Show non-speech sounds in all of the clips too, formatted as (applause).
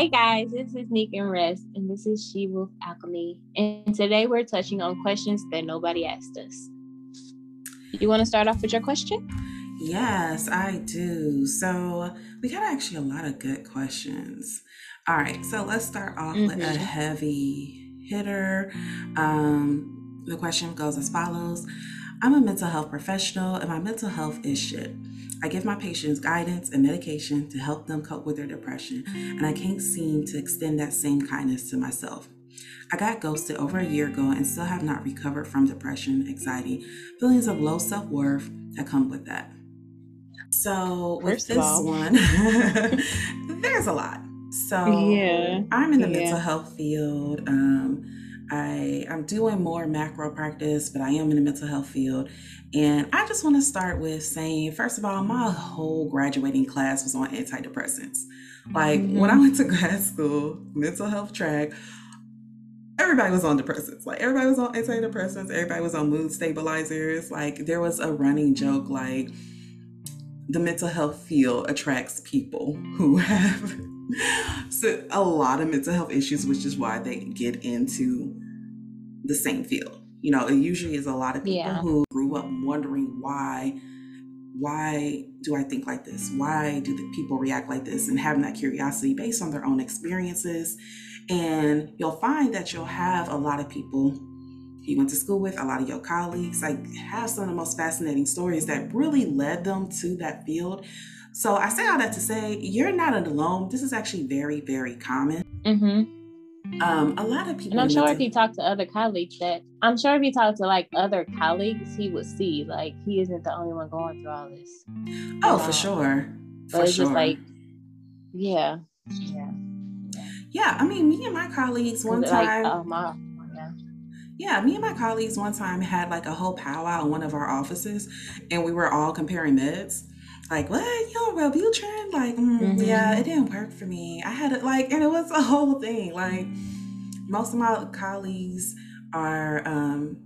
Hey guys, this is Nick and Rest, and this is She Wolf Alchemy. And today we're touching on questions that nobody asked us. You want to start off with your question? Yes, I do. So we got actually a lot of good questions. All right, so let's start off mm-hmm. with a mm-hmm. heavy hitter. Um, the question goes as follows I'm a mental health professional, and my mental health is shit. I give my patients guidance and medication to help them cope with their depression, and I can't seem to extend that same kindness to myself. I got ghosted over a year ago and still have not recovered from depression, anxiety, feelings of low self worth that come with that. So, with First this all, one, (laughs) there's a lot. So, yeah, I'm in the yeah. mental health field. Um, I, I'm doing more macro practice, but I am in the mental health field. And I just want to start with saying, first of all, my whole graduating class was on antidepressants. Like mm-hmm. when I went to (laughs) grad school, mental health track, everybody was on depressants. Like everybody was on antidepressants, everybody was on mood stabilizers. Like there was a running joke like the mental health field attracts people who (laughs) have so a lot of mental health issues, which is why they get into the same field. You know, it usually is a lot of people yeah. who grew up wondering why why do I think like this? Why do the people react like this? And having that curiosity based on their own experiences. And you'll find that you'll have a lot of people you went to school with, a lot of your colleagues, like have some of the most fascinating stories that really led them to that field. So I say all that to say you're not alone. This is actually very, very common. Mm-hmm. Um, a lot of people. And I'm sure if he talked to other colleagues, that I'm sure if he talked to like other colleagues, he would see like he isn't the only one going through all this. Oh, um, for sure. For but it's sure. just like, yeah, yeah, yeah. I mean, me and my colleagues one time. Like, oh my, yeah. Yeah, me and my colleagues one time had like a whole powwow in one of our offices, and we were all comparing meds like, what? You know, Wellbutrin? Like, mm, mm-hmm. yeah, it didn't work for me. I had it like, and it was a whole thing. Like, most of my colleagues are um,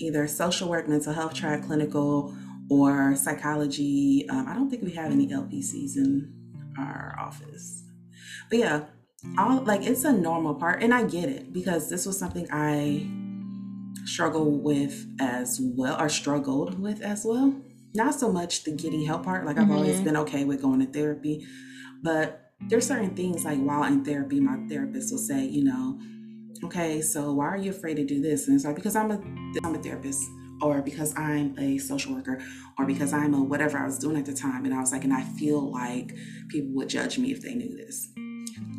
either social work, mental health track, clinical, or psychology. Um, I don't think we have any LPCs in our office. But yeah, all like it's a normal part, and I get it because this was something I struggle with as well, or struggled with as well not so much the getting help part. Like I've mm-hmm. always been okay with going to therapy, but there's certain things like while in therapy, my therapist will say, you know, okay, so why are you afraid to do this? And it's like because I'm a I'm a therapist, or because I'm a social worker, or because I'm a whatever I was doing at the time, and I was like, and I feel like people would judge me if they knew this.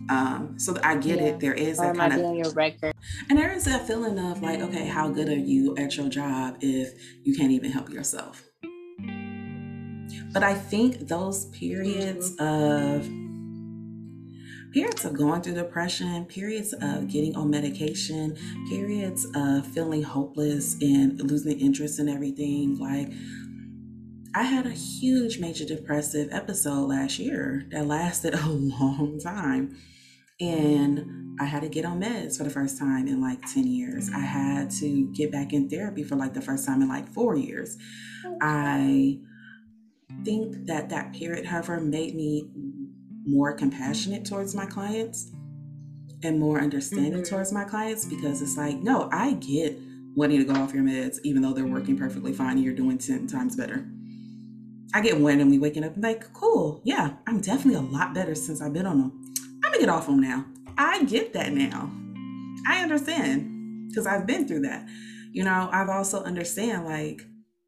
Um, so I get yeah. it. There is or that kind of your record, and there is that feeling of like, okay, how good are you at your job if you can't even help yourself? But I think those periods mm-hmm. of periods of going through depression, periods of getting on medication, periods of feeling hopeless and losing interest in everything. Like, I had a huge major depressive episode last year that lasted (laughs) a long time. And I had to get on meds for the first time in like 10 years. I had to get back in therapy for like the first time in like four years. Oh. I think that that period, however, made me more compassionate towards my clients and more understanding mm-hmm. towards my clients because it's like, no, I get wanting to go off your meds, even though they're working perfectly fine and you're doing 10 times better. I get randomly waking up and like, cool, yeah, I'm definitely a lot better since I've been on them. I'm gonna get off them now. I get that now. I understand because I've been through that. You know, I've also understand like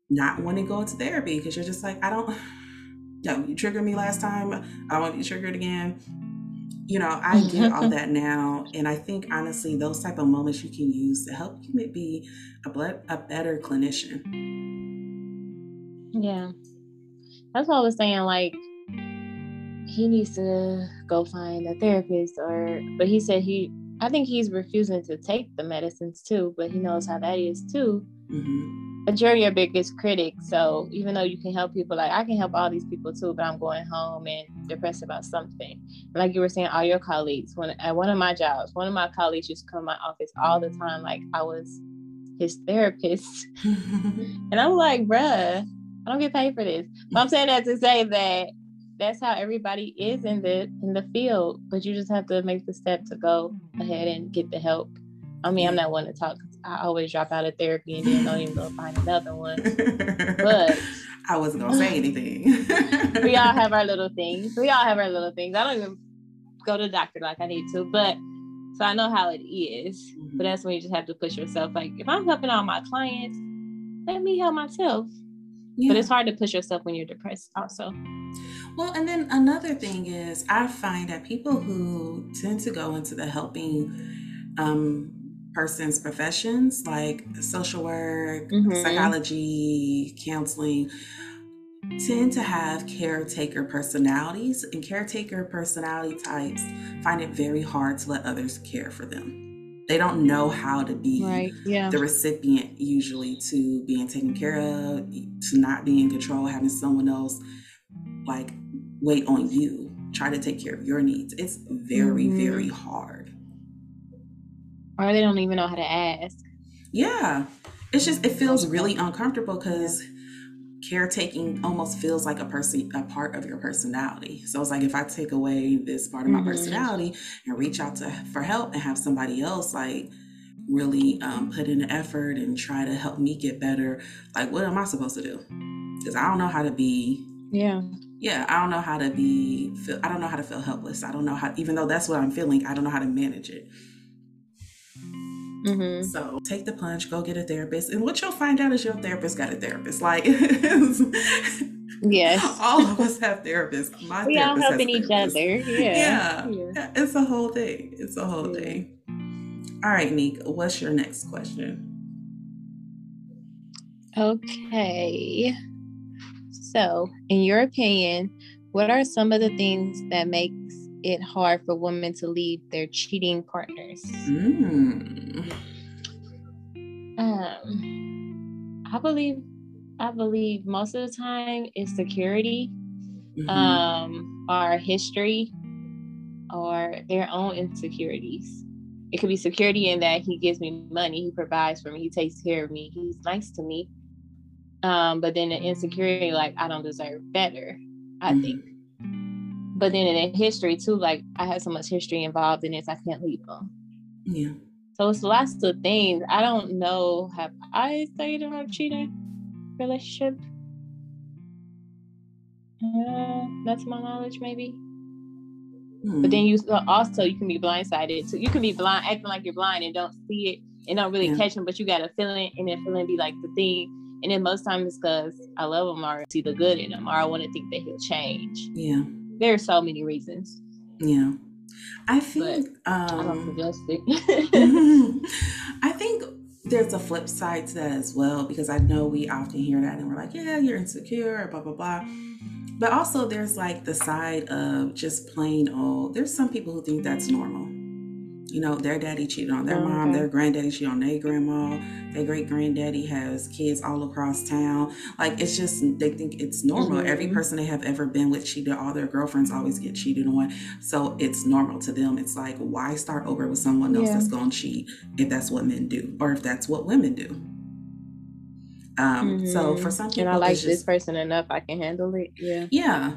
not want to go into therapy because you're just like, I don't, (sighs) no, you triggered me last time. I don't want to be triggered again. You know, I get all (laughs) that now. And I think honestly, those type of moments you can use to help you be a, ble- a better clinician. Yeah. That's what I was saying. Like, he needs to go find a therapist or, but he said he, I think he's refusing to take the medicines too, but he knows how that is too. Mm-hmm but you're your biggest critic. So even though you can help people, like I can help all these people too, but I'm going home and depressed about something. Like you were saying, all your colleagues. When at one of my jobs, one of my colleagues used to come to my office all the time, like I was his therapist, (laughs) and I'm like, bruh, I don't get paid for this. But I'm saying that to say that that's how everybody is in the in the field. But you just have to make the step to go ahead and get the help. I mean, I'm not one to talk. I always drop out of therapy and then don't even go find another one. But (laughs) I wasn't gonna say anything. (laughs) we all have our little things. We all have our little things. I don't even go to the doctor like I need to, but so I know how it is. Mm-hmm. But that's when you just have to push yourself. Like if I'm helping all my clients, let me help myself. Yeah. But it's hard to push yourself when you're depressed, also. Well, and then another thing is, I find that people who tend to go into the helping um, person's professions, like social work, mm-hmm. psychology, counseling, tend to have caretaker personalities, and caretaker personality types find it very hard to let others care for them they don't know how to be right. yeah. the recipient usually to being taken care of, to not being in control, having someone else like wait on you, try to take care of your needs. It's very, mm-hmm. very hard. Or they don't even know how to ask. Yeah. It's just it feels really uncomfortable because caretaking almost feels like a person a part of your personality so it's like if i take away this part of my mm-hmm. personality and reach out to for help and have somebody else like really um, put in the effort and try to help me get better like what am i supposed to do because i don't know how to be yeah yeah i don't know how to be feel i don't know how to feel helpless i don't know how even though that's what i'm feeling i don't know how to manage it Mm-hmm. So take the plunge, go get a therapist. And what you'll find out is your therapist got a therapist. Like, (laughs) yes, all of us have therapists. My we all helping each other. Yeah. Yeah. yeah. It's a whole thing. It's a whole yeah. thing. All right, Neek, what's your next question? Okay. So, in your opinion, what are some of the things that makes it hard for women to leave their cheating partners? Mm. Um, I believe, I believe most of the time it's security, mm-hmm. um, or history, or their own insecurities. It could be security in that he gives me money, he provides for me, he takes care of me, he's nice to me. Um, but then the insecurity, like I don't deserve better. I mm-hmm. think but then in history too, like I have so much history involved in this, I can't leave them. Yeah. So it's lots of things. I don't know. Have I stayed in a cheating relationship? Uh, that's my knowledge, maybe. Hmm. But then you also you can be blindsided. So you can be blind, acting like you're blind and don't see it and don't really yeah. catch them, but you got a feeling, and that feeling be like the thing. And then most times because I love him or see the good in him, or I want to think that he'll change. Yeah there's so many reasons. Yeah. I think um, suggest (laughs) it. I think there's a flip side to that as well because I know we often hear that and we're like, yeah, you're insecure, blah blah blah. But also there's like the side of just plain old. There's some people who think that's normal you know, their daddy cheated on their mom, their granddaddy cheated on their grandma, their great granddaddy has kids all across town. Like it's just they think it's normal. Mm-hmm. Every person they have ever been with cheated, all their girlfriends always get cheated on. So it's normal to them. It's like why start over with someone else yeah. that's gonna cheat if that's what men do or if that's what women do. Um, mm-hmm. so for some people, and I like just, this person enough, I can handle it. Yeah. Yeah.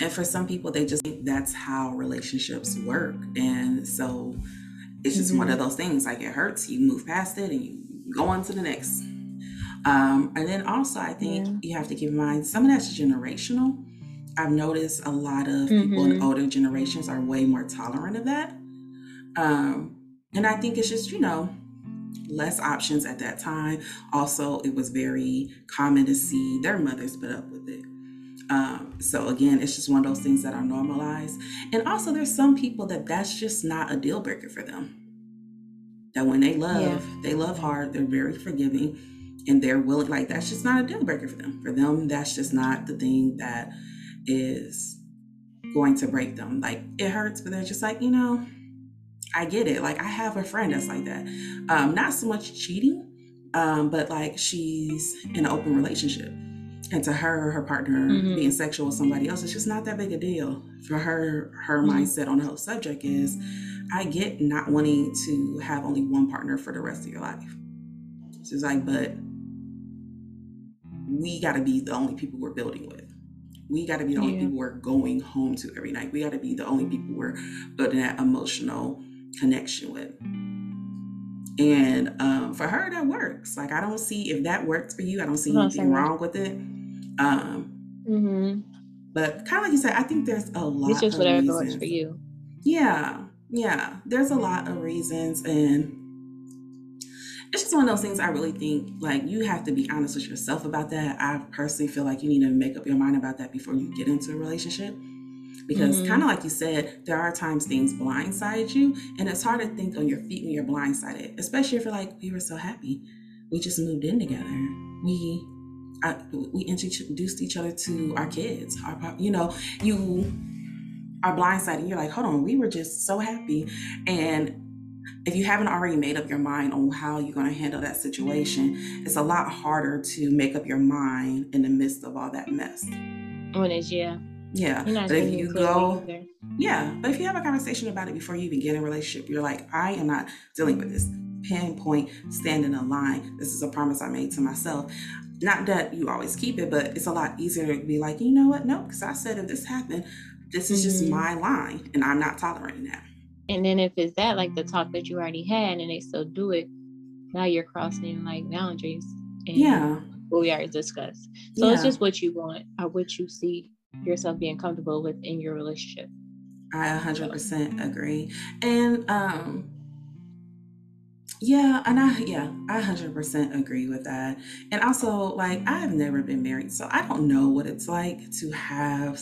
And for some people, they just think that's how relationships work. And so it's just mm-hmm. one of mm-hmm. those things like it hurts, you move past it and you go on to the next. Um, and then also, I think yeah. you have to keep in mind some of that's generational. I've noticed a lot of mm-hmm. people in mm-hmm. older generations are way more tolerant of that. Um, and I think it's just, you know, less options at that time. Also, it was very common to see their mothers put up with it. Um, so again, it's just one of those things that are normalized. And also, there's some people that that's just not a deal breaker for them. That when they love, yeah. they love hard. They're very forgiving, and they're willing. Like that's just not a deal breaker for them. For them, that's just not the thing that is going to break them. Like it hurts, but they're just like you know, I get it. Like I have a friend that's like that. Um, not so much cheating, um, but like she's in an open relationship and to her her partner mm-hmm. being sexual with somebody else it's just not that big a deal for her her mm-hmm. mindset on the whole subject is i get not wanting to have only one partner for the rest of your life she's like but we got to be the only people we're building with We got to be the only people we're going home to every night. We got to be the only people we're building that emotional connection with. And um, for her, that works. Like I don't see if that works for you. I don't see anything wrong with it. Um, mm-hmm. But kind of like you said, I think there's a lot. It's just whatever reasons. works for you. Yeah, yeah. There's a lot of reasons, and it's just one of those things I really think like you have to be honest with yourself about that. I personally feel like you need to make up your mind about that before you get into a relationship. Because mm-hmm. kind of like you said, there are times things blindside you, and it's hard to think on your feet when you're blindsided, especially if you're like, we were so happy. We just moved in together. We I, we introduced each other to our kids. Our, you know, you are blindsided. You're like, hold on, we were just so happy. And if you haven't already made up your mind on how you're going to handle that situation, it's a lot harder to make up your mind in the midst of all that mess. When it's yeah. Yeah. But if you go, yeah. But if you have a conversation about it before you even get in a relationship, you're like, I am not dealing with this. Pinpoint, stand in a line. This is a promise I made to myself. Not that you always keep it, but it's a lot easier to be like, you know what? No, because I said if this happened, this is mm-hmm. just my line, and I'm not tolerating that. And then if it's that like the talk that you already had, and they still do it, now you're crossing like boundaries. And yeah. What we already discussed. So yeah. it's just what you want or what you see yourself being comfortable with in your relationship. I 100% agree. And um yeah, and I yeah, I 100% agree with that. And also like I have never been married, so I don't know what it's like to have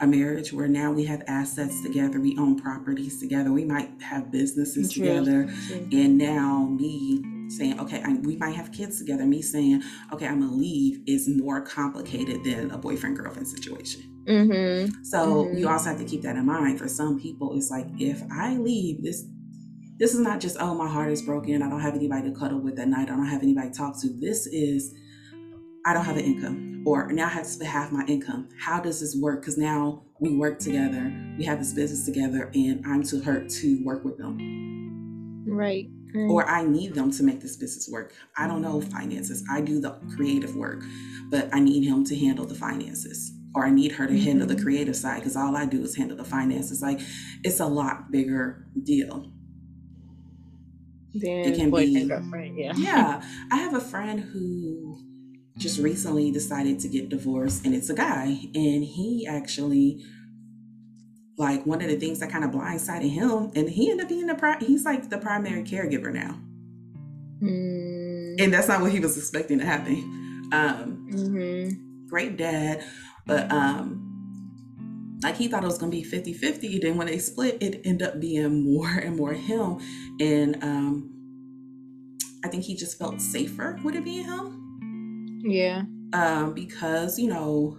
a marriage where now we have assets together, we own properties together, we might have businesses True. together, True. and now me saying, okay, I, we might have kids together. Me saying, okay, I'm gonna leave is more complicated than a boyfriend girlfriend situation. Mm-hmm. So mm-hmm. you also have to keep that in mind. For some people, it's like if I leave, this this is not just oh my heart is broken. I don't have anybody to cuddle with at night. I don't have anybody to talk to. This is I don't have an income, or now I have to spend half my income. How does this work? Because now we work together, we have this business together, and I'm too hurt to work with them. Right. Or I need them to make this business work. I don't know finances. I do the creative work, but I need him to handle the finances. Or I need her to mm-hmm. handle the mm-hmm. creative side because all I do is handle the finances. Like it's a lot bigger deal. Then it can be girlfriend, yeah. Yeah. (laughs) I have a friend who just recently decided to get divorced and it's a guy and he actually like one of the things that kind of blindsided him and he ended up being the pri- he's like the primary caregiver now mm. and that's not what he was expecting to happen um mm-hmm. great dad but um like he thought it was going to be 50-50 then when they split it ended up being more and more him and um i think he just felt safer with it being him yeah um because you know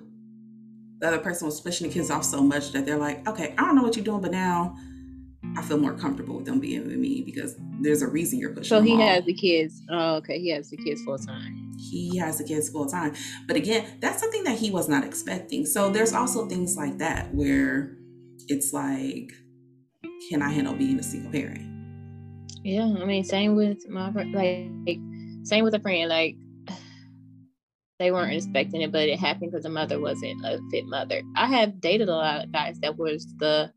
the other person was pushing the kids off so much that they're like, okay, I don't know what you're doing, but now I feel more comfortable with them being with me because there's a reason you're pushing. So he off. has the kids. Oh, okay, he has the kids full time. He has the kids full time, but again, that's something that he was not expecting. So there's also things like that where it's like, can I handle being a single parent? Yeah, I mean, same with my like, same with a friend. Like (sighs) they weren't expecting it, but it happened because the mother wasn't a fit mother. I have dated a lot of guys that was the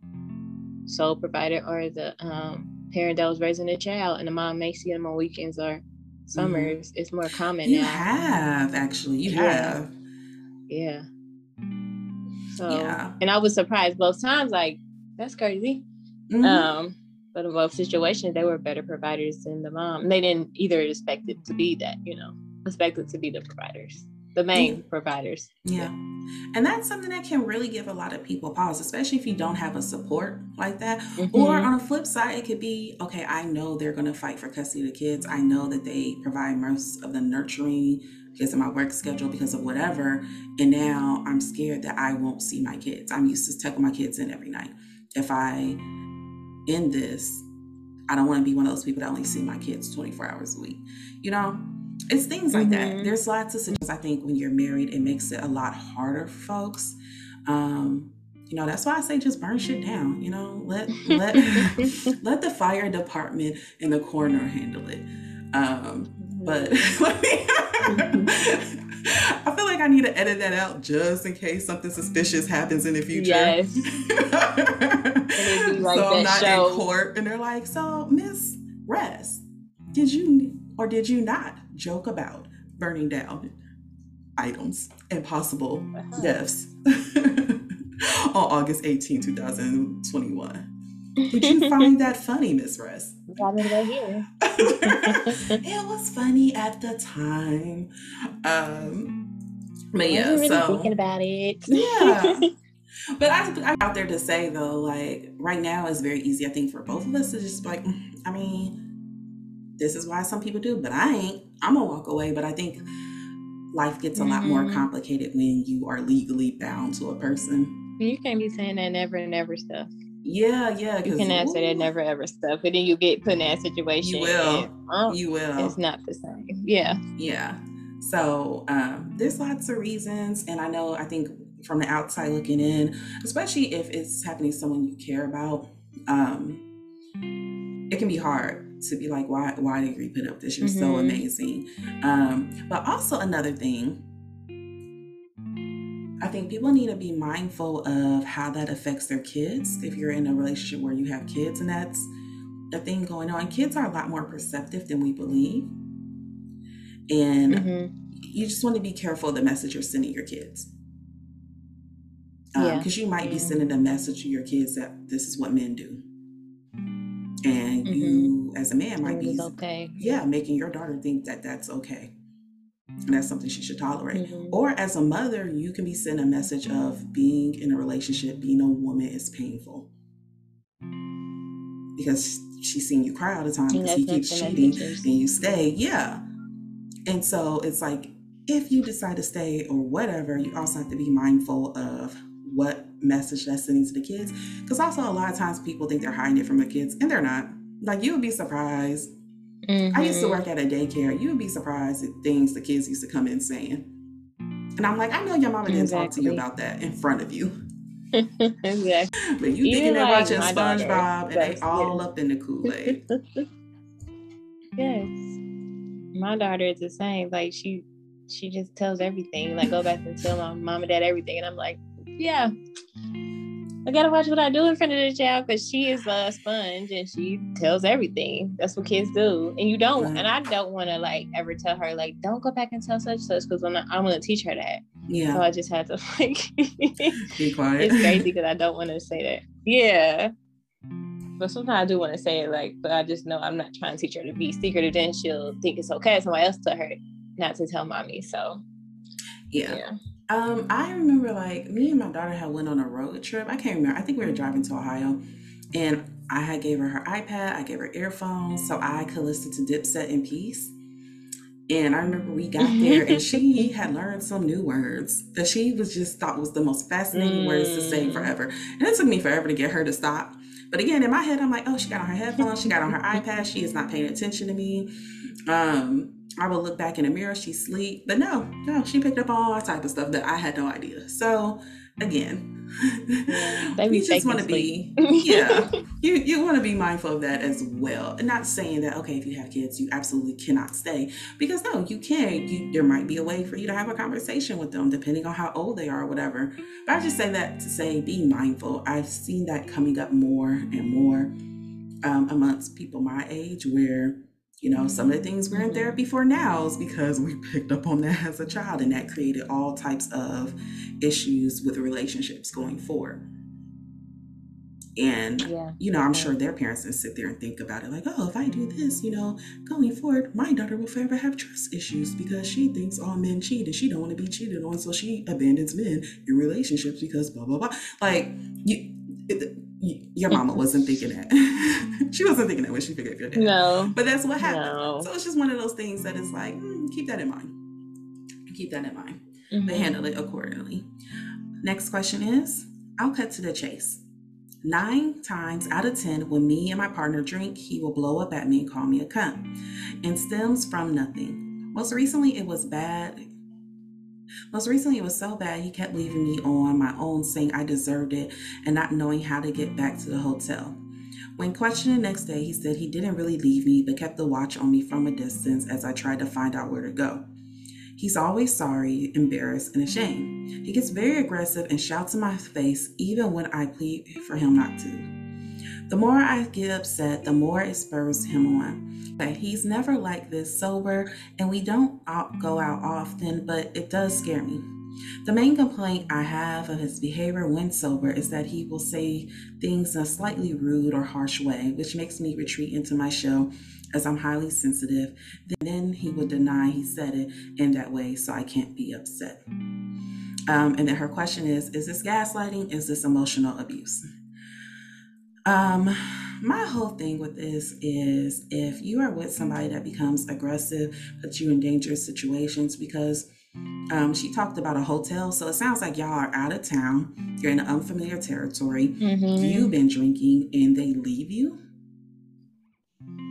sole provider or the um, parent that was raising a child, and the mom may see them on weekends or summers. Mm-hmm. It's more common now. you now. have actually, you yeah. have. Yeah. So, yeah. and I was surprised both times. Like, that's crazy. Mm-hmm. Um, but in both situations, they were better providers than the mom. They didn't either expect it to be that, you know, expected to be the providers the main providers. Yeah. And that's something that can really give a lot of people pause, especially if you don't have a support like that. Mm-hmm. Or on a flip side, it could be okay, I know they're going to fight for custody of the kids. I know that they provide most of the nurturing because of my work schedule, because of whatever. And now I'm scared that I won't see my kids. I'm used to tucking my kids in every night. If I end this, I don't want to be one of those people that only see my kids 24 hours a week. You know? It's things like mm-hmm. that. There's lots of situations. I think when you're married, it makes it a lot harder for folks. Um, you know, that's why I say just burn shit down. You know, let let (laughs) let the fire department in the corner handle it. Um, but (laughs) I feel like I need to edit that out just in case something suspicious happens in the future. Yes. (laughs) like so I'm not show. in court and they're like, so Miss Rest, did you or did you not joke about burning down items and possible uh-huh. deaths (laughs) on August 18, 2021? Did you (laughs) find that funny, Miss Rest? Got it right here. (laughs) it was funny at the time. Um, but yeah, really so thinking about it. yeah. But I, I'm out there to say though, like right now is very easy. I think for both of us to just like, mm, I mean, this is why some people do, but I ain't. I'm gonna walk away. But I think life gets a mm-hmm. lot more mm-hmm. complicated when you are legally bound to a person. You can't be saying that never and ever stuff. Yeah, yeah. You can answer that never ever stuff, but then you get put in that situation. You will. And, oh, you will. It's not the same. Yeah. Yeah. So um, there's lots of reasons, and I know I think from the outside looking in, especially if it's happening to someone you care about, um, it can be hard to be like, why why did you put up this? You're mm-hmm. so amazing. Um, but also another thing I think people need to be mindful of how that affects their kids. If you're in a relationship where you have kids and that's a thing going on, kids are a lot more perceptive than we believe. And mm-hmm. you just want to be careful of the message you're sending your kids. Because um, you might yeah. be sending a message to your kids that this is what men do. And mm-hmm. you, as a man, might be okay. Yeah, making your daughter think that that's okay and that's something she should tolerate. Mm-hmm. Or as a mother, you can be sent a message of being in a relationship, being a woman is painful. Because she's seen you cry all the time because he keeps cheating and you stay. Yeah. And so it's like if you decide to stay or whatever, you also have to be mindful of what message that's sending to the kids. Because also a lot of times people think they're hiding it from the kids and they're not. Like you would be surprised Mm-hmm. I used to mm-hmm. work at a daycare. You would be surprised at things the kids used to come in saying. And I'm like, I know your mama didn't exactly. talk to you about that in front of you. (laughs) exactly. (laughs) But you thinking they're watching SpongeBob and they all yeah. up in the Kool-Aid. (laughs) yes. My daughter is the same. Like she she just tells everything. Like go back and tell my mom and dad everything. And I'm like, yeah. I gotta watch what I do in front of the child because she is a sponge and she tells everything. That's what kids do, and you don't. Right. And I don't want to like ever tell her like, don't go back and tell such such because I'm not, I'm gonna teach her that. Yeah. So I just had to (laughs) like be quiet. It's crazy because (laughs) I don't want to say that. Yeah. But sometimes I do want to say it, like, but I just know I'm not trying to teach her to be secretive. Then she'll think it's okay. Somebody else tell her not to tell mommy. So yeah. yeah. Um, I remember like me and my daughter had went on a road trip. I can't remember. I think we were driving to Ohio, and I had gave her her iPad. I gave her earphones so I could listen to Dipset in peace. And I remember we got there and she (laughs) had learned some new words that she was just thought was the most fascinating mm. words to say mm. forever. And it took me forever to get her to stop. But again, in my head, I'm like, oh, she got on her headphones, she got on her iPad, she is not paying attention to me. Um, I would look back in the mirror, she sleep. But no, no, she picked up all type of stuff that I had no idea. So again, (laughs) (laughs) yeah, you just want to be yeah. You you want to be mindful of that as well. And not saying that okay if you have kids you absolutely cannot stay. Because no you can you, there might be a way for you to have a conversation with them depending on how old they are or whatever. But i just say that to say be mindful. I've seen that coming up more and more um, amongst people my age where you know, some of the things we're in mm-hmm. therapy for now is because we picked up on that (laughs) as a child, and that created all types of issues with relationships going forward. And, yeah, you know, I'm yeah. sure their parents can sit there and think about it like, oh, if I do this, you know, going forward, my daughter will forever have trust issues because she thinks all men cheat and she don't want to be cheated on. So she abandons men in relationships because blah, blah, blah. Like, you, it, your mama (laughs) wasn't thinking that. (laughs) she wasn't thinking that when she figured your dad. No. But that's what happened. No. So it's just one of those things that is like, mm, keep that in mind. Keep that in mind. Mm-hmm. But handle it accordingly. Next question is I'll cut to the chase. Nine times out of 10, when me and my partner drink, he will blow up at me and call me a cunt. And stems from nothing. Most recently, it was bad most recently, it was so bad he kept leaving me on my own, saying I deserved it and not knowing how to get back to the hotel. When questioned the next day, he said he didn't really leave me but kept the watch on me from a distance as I tried to find out where to go. He's always sorry, embarrassed, and ashamed. He gets very aggressive and shouts in my face even when I plead for him not to. The more I get upset, the more it spurs him on. That he's never like this sober, and we don't go out often, but it does scare me. The main complaint I have of his behavior when sober is that he will say things in a slightly rude or harsh way, which makes me retreat into my shell as I'm highly sensitive. Then he would deny he said it in that way, so I can't be upset. Um, and then her question is Is this gaslighting? Is this emotional abuse? Um, my whole thing with this is if you are with somebody that becomes aggressive, puts you in dangerous situations because um, she talked about a hotel. So it sounds like y'all are out of town. You're in unfamiliar territory. Mm-hmm. You've been drinking and they leave you.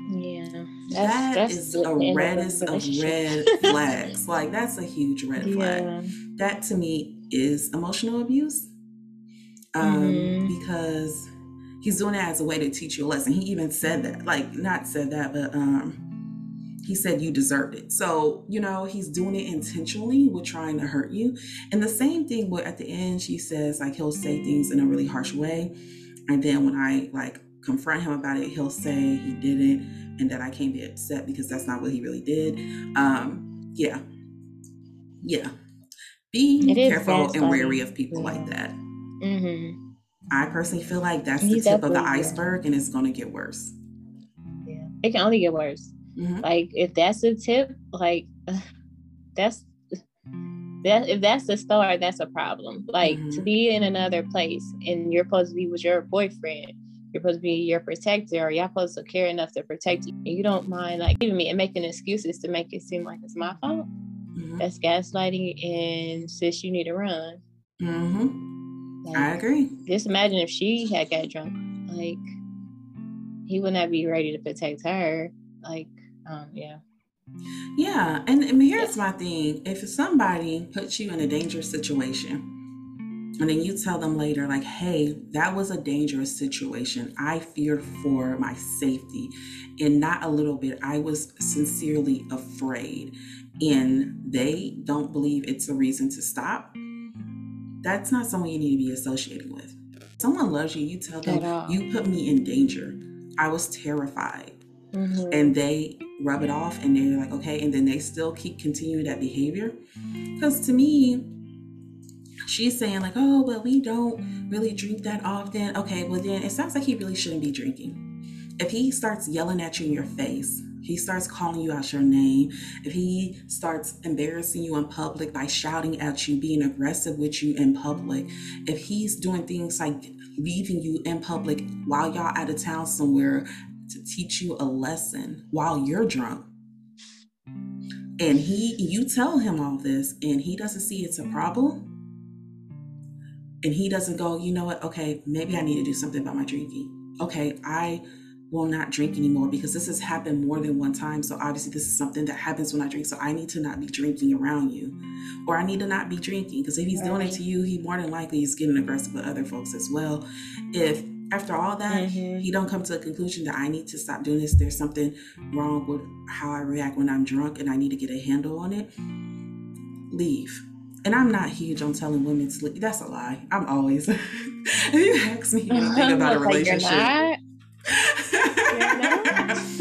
Yeah. That's, that that's is a reddest of red flags. (laughs) Like that's a huge red flag. Yeah. That to me is emotional abuse. Um, mm-hmm. because he's doing it as a way to teach you a lesson. He even said that, like not said that, but um he said you deserved it. So, you know, he's doing it intentionally with trying to hurt you. And the same thing but at the end she says like he'll say things in a really harsh way. And then when I like confront him about it, he'll say he didn't and that I can't be upset because that's not what he really did. Um, yeah. Yeah. Be careful and wary of people like that. Mm-hmm. I personally feel like that's the tip of the iceberg and it's going to get worse. Yeah. It can only get worse. Mm-hmm. Like if that's the tip, like (sighs) that's that if that's the start, that's a problem. Like mm-hmm. to be in another place and you're supposed to be with your boyfriend, you're supposed to be your protector, or you're supposed to care enough to protect you. And you don't mind like giving me and making excuses to make it seem like it's my fault. Mm-hmm. That's gaslighting and sis you need to run. Like, I agree. Just imagine if she had got drunk. Like he would not be ready to protect her. Like um, yeah. Yeah, and, and here's yeah. my thing: if somebody puts you in a dangerous situation, and then you tell them later, like, "Hey, that was a dangerous situation. I feared for my safety, and not a little bit. I was sincerely afraid," and they don't believe it's a reason to stop. That's not someone you need to be associating with. Someone loves you. You tell them, "You put me in danger. I was terrified." Mm-hmm. and they rub it off and they're like okay and then they still keep continuing that behavior because to me she's saying like oh but we don't really drink that often okay well then it sounds like he really shouldn't be drinking if he starts yelling at you in your face he starts calling you out your name if he starts embarrassing you in public by shouting at you being aggressive with you in public if he's doing things like leaving you in public while y'all out of town somewhere to teach you a lesson while you're drunk. And he, you tell him all this, and he doesn't see it's a problem. And he doesn't go, you know what? Okay, maybe I need to do something about my drinking. Okay, I will not drink anymore because this has happened more than one time. So obviously, this is something that happens when I drink. So I need to not be drinking around you, or I need to not be drinking because if he's right. doing it to you, he more than likely is getting aggressive with other folks as well. If after all that, mm-hmm. he don't come to a conclusion that I need to stop doing this. There's something wrong with how I react when I'm drunk and I need to get a handle on it. Leave. And I'm not huge on telling women to leave. That's a lie. I'm always. (laughs) if you ask me anything (laughs) about a relationship. (laughs)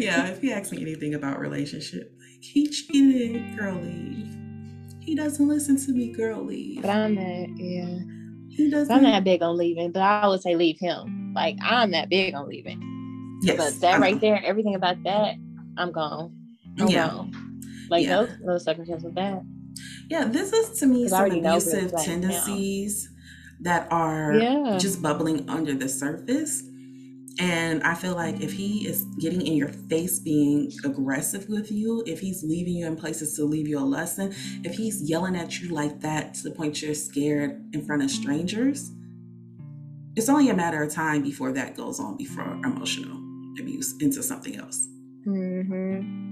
yeah, if he asks me anything about relationship, like he cheated, girl, leave. He doesn't listen to me, girl, leave. But I'm not, yeah. He doesn't. I'm not big on leaving, but I would say leave him. Like I'm not big on leaving. Yes, but that right there, everything about that, I'm gone. I'm yeah. gone. Like yeah. no, no circumstance with that. Yeah, this is to me some abusive tendencies that are yeah. just bubbling under the surface and I feel like if he is getting in your face, being aggressive with you, if he's leaving you in places to leave you a lesson, if he's yelling at you like that to the point you're scared in front of strangers, it's only a matter of time before that goes on before emotional abuse into something else. Mm-hmm.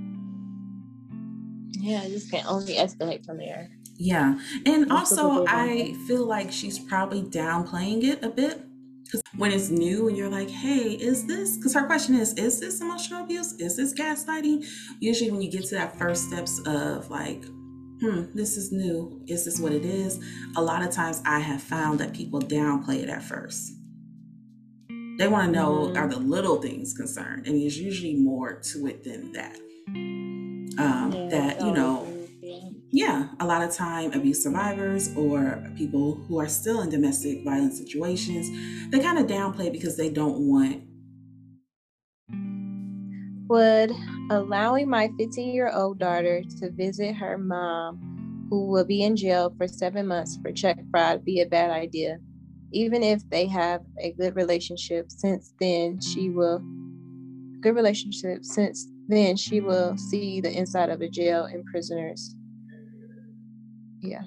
Yeah, this can only escalate from there. Yeah. And also, I feel like she's probably downplaying it a bit Because when it's new and you're like, hey, is this, because her question is, is this emotional abuse? Is this gaslighting? Usually when you get to that first steps of like, hmm, this is new. Is this what it is? A lot of times I have found that people downplay it at first. They want to know are the little things concerned, and there's usually more to it than that. Um, yeah, that you know, yeah, a lot of time abuse survivors or people who are still in domestic violence situations, they kind of downplay because they don't want. Would allowing my 15 year old daughter to visit her mom, who will be in jail for seven months for check fraud, be a bad idea? even if they have a good relationship since then she will good relationship since then she will see the inside of a jail and prisoners yeah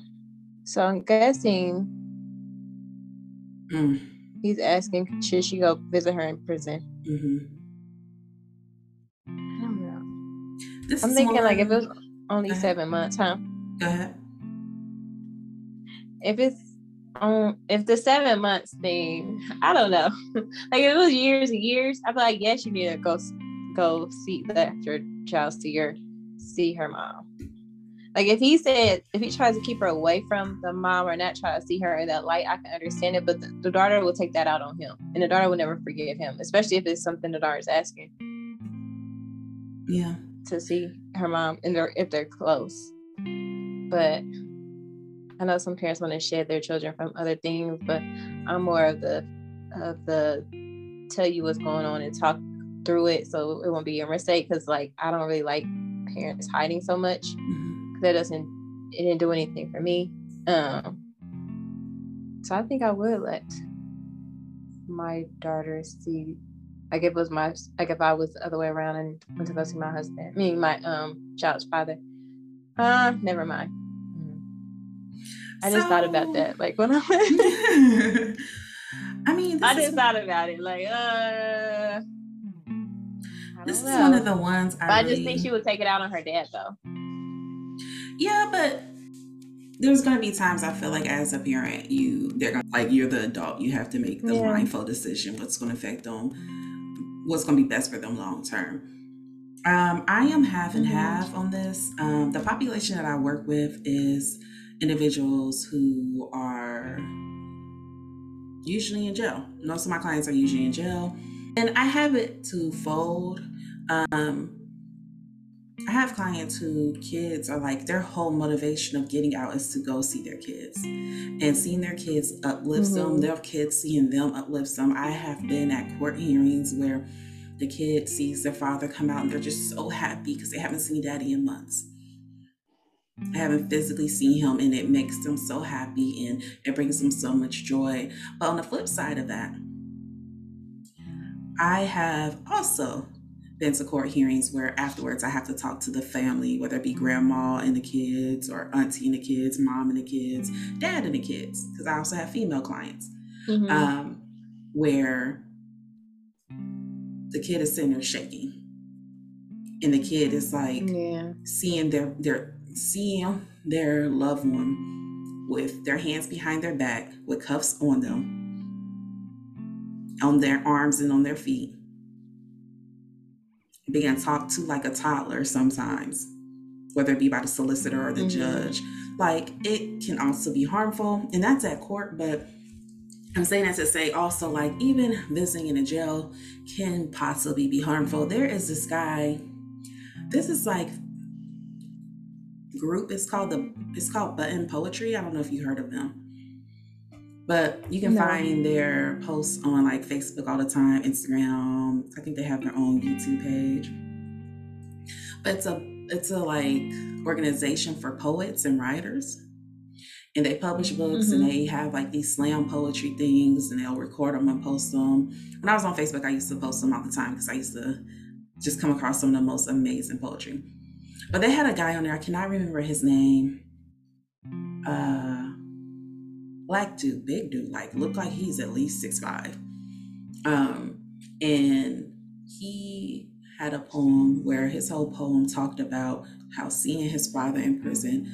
so i'm guessing mm. he's asking should she go visit her in prison mm-hmm. i don't know this i'm thinking like if it was only seven months huh go ahead if it's um, if the seven months thing, I don't know. (laughs) like if it was years and years, I'd be like, yes, you need to go go see let your child see your see her mom. Like if he said if he tries to keep her away from the mom or not try to see her in that light, I can understand it. But the, the daughter will take that out on him, and the daughter will never forgive him, especially if it's something the daughter's asking. Yeah. To see her mom and they're if they're close, but I know some parents want to shed their children from other things, but I'm more of the of the tell you what's going on and talk through it so it won't be a mistake because like I don't really like parents hiding so much. Mm-hmm. That doesn't it didn't do anything for me. Um so I think I would let my daughter see like if it was my like if I was the other way around and went to go see my husband, I mean my um child's father. Uh never mind. I just so, thought about that. Like when I went. (laughs) I mean, I just thought about it. Like, uh. This know. is one of the ones I, I just think she would take it out on her dad, though. Yeah, but there's gonna be times I feel like as a parent, you they're gonna like you're the adult, you have to make the yeah. mindful decision what's gonna affect them, what's gonna be best for them long term. Um, I am half and mm-hmm. half on this. Um, the population that I work with is individuals who are usually in jail. Most of my clients are usually in jail. And I have it twofold. Um, I have clients who kids are like their whole motivation of getting out is to go see their kids and seeing their kids uplifts mm-hmm. them, their kids seeing them uplifts them. I have been at court hearings where the kid sees their father come out and they're just so happy because they haven't seen daddy in months. I haven't physically seen him, and it makes them so happy and it brings them so much joy. But on the flip side of that, I have also been to court hearings where afterwards I have to talk to the family, whether it be grandma and the kids, or auntie and the kids, mom and the kids, dad and the kids, because I also have female clients, mm-hmm. um, where the kid is sitting there shaking. And the kid is like yeah. seeing their their seeing their loved one with their hands behind their back with cuffs on them, on their arms and on their feet, being talked to like a toddler sometimes, whether it be by the solicitor or the mm-hmm. judge. Like it can also be harmful, and that's at court, but I'm saying that to say also, like, even visiting in a jail can possibly be harmful. There is this guy, this is like group. It's called the it's called Button Poetry. I don't know if you heard of them. But you can no. find their posts on like Facebook all the time, Instagram. I think they have their own YouTube page. But it's a it's a like organization for poets and writers. And they publish books mm-hmm. and they have like these slam poetry things and they'll record them and post them. When I was on Facebook, I used to post them all the time because I used to just come across some of the most amazing poetry. But they had a guy on there, I cannot remember his name. Uh black dude, big dude, like looked like he's at least six five. Um, and he had a poem where his whole poem talked about how seeing his father in prison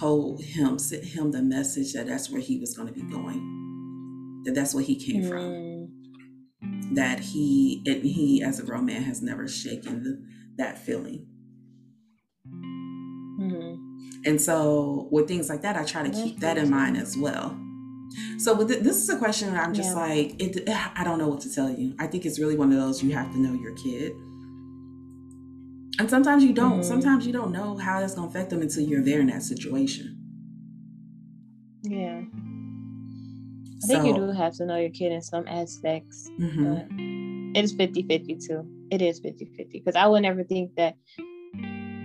told him, sent him the message that that's where he was going to be going. that that's where he came mm. from. That he it, he as a grown man has never shaken the, that feeling. And so with things like that, I try to keep that in mind as well. So with this is a question I'm just yeah. like it. I don't know what to tell you. I think it's really one of those you have to know your kid, and sometimes you don't. Mm-hmm. Sometimes you don't know how it's gonna affect them until you're there in that situation. Yeah. I think you do have to know your kid in some aspects. Mm-hmm. But it's 50 50 too. It is 50 50. Because I would never think that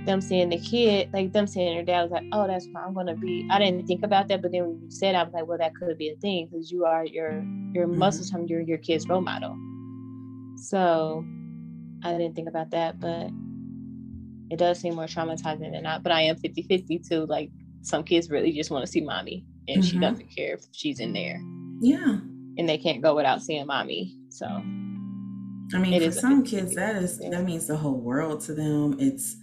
them seeing the kid, like them seeing their dad was like, oh, that's fine. I'm gonna be. I didn't think about that, but then when you said, I was like, well, that could be a thing because you are your your mm-hmm. most of the time you're your kid's role model. So I didn't think about that, but it does seem more traumatizing than not. But I am 50 50 too. Like some kids really just want to see mommy, and mm-hmm. she doesn't care if she's in there. Yeah. And they can't go without seeing mommy. So. I mean, for some kids, that is that means the whole world to them. It's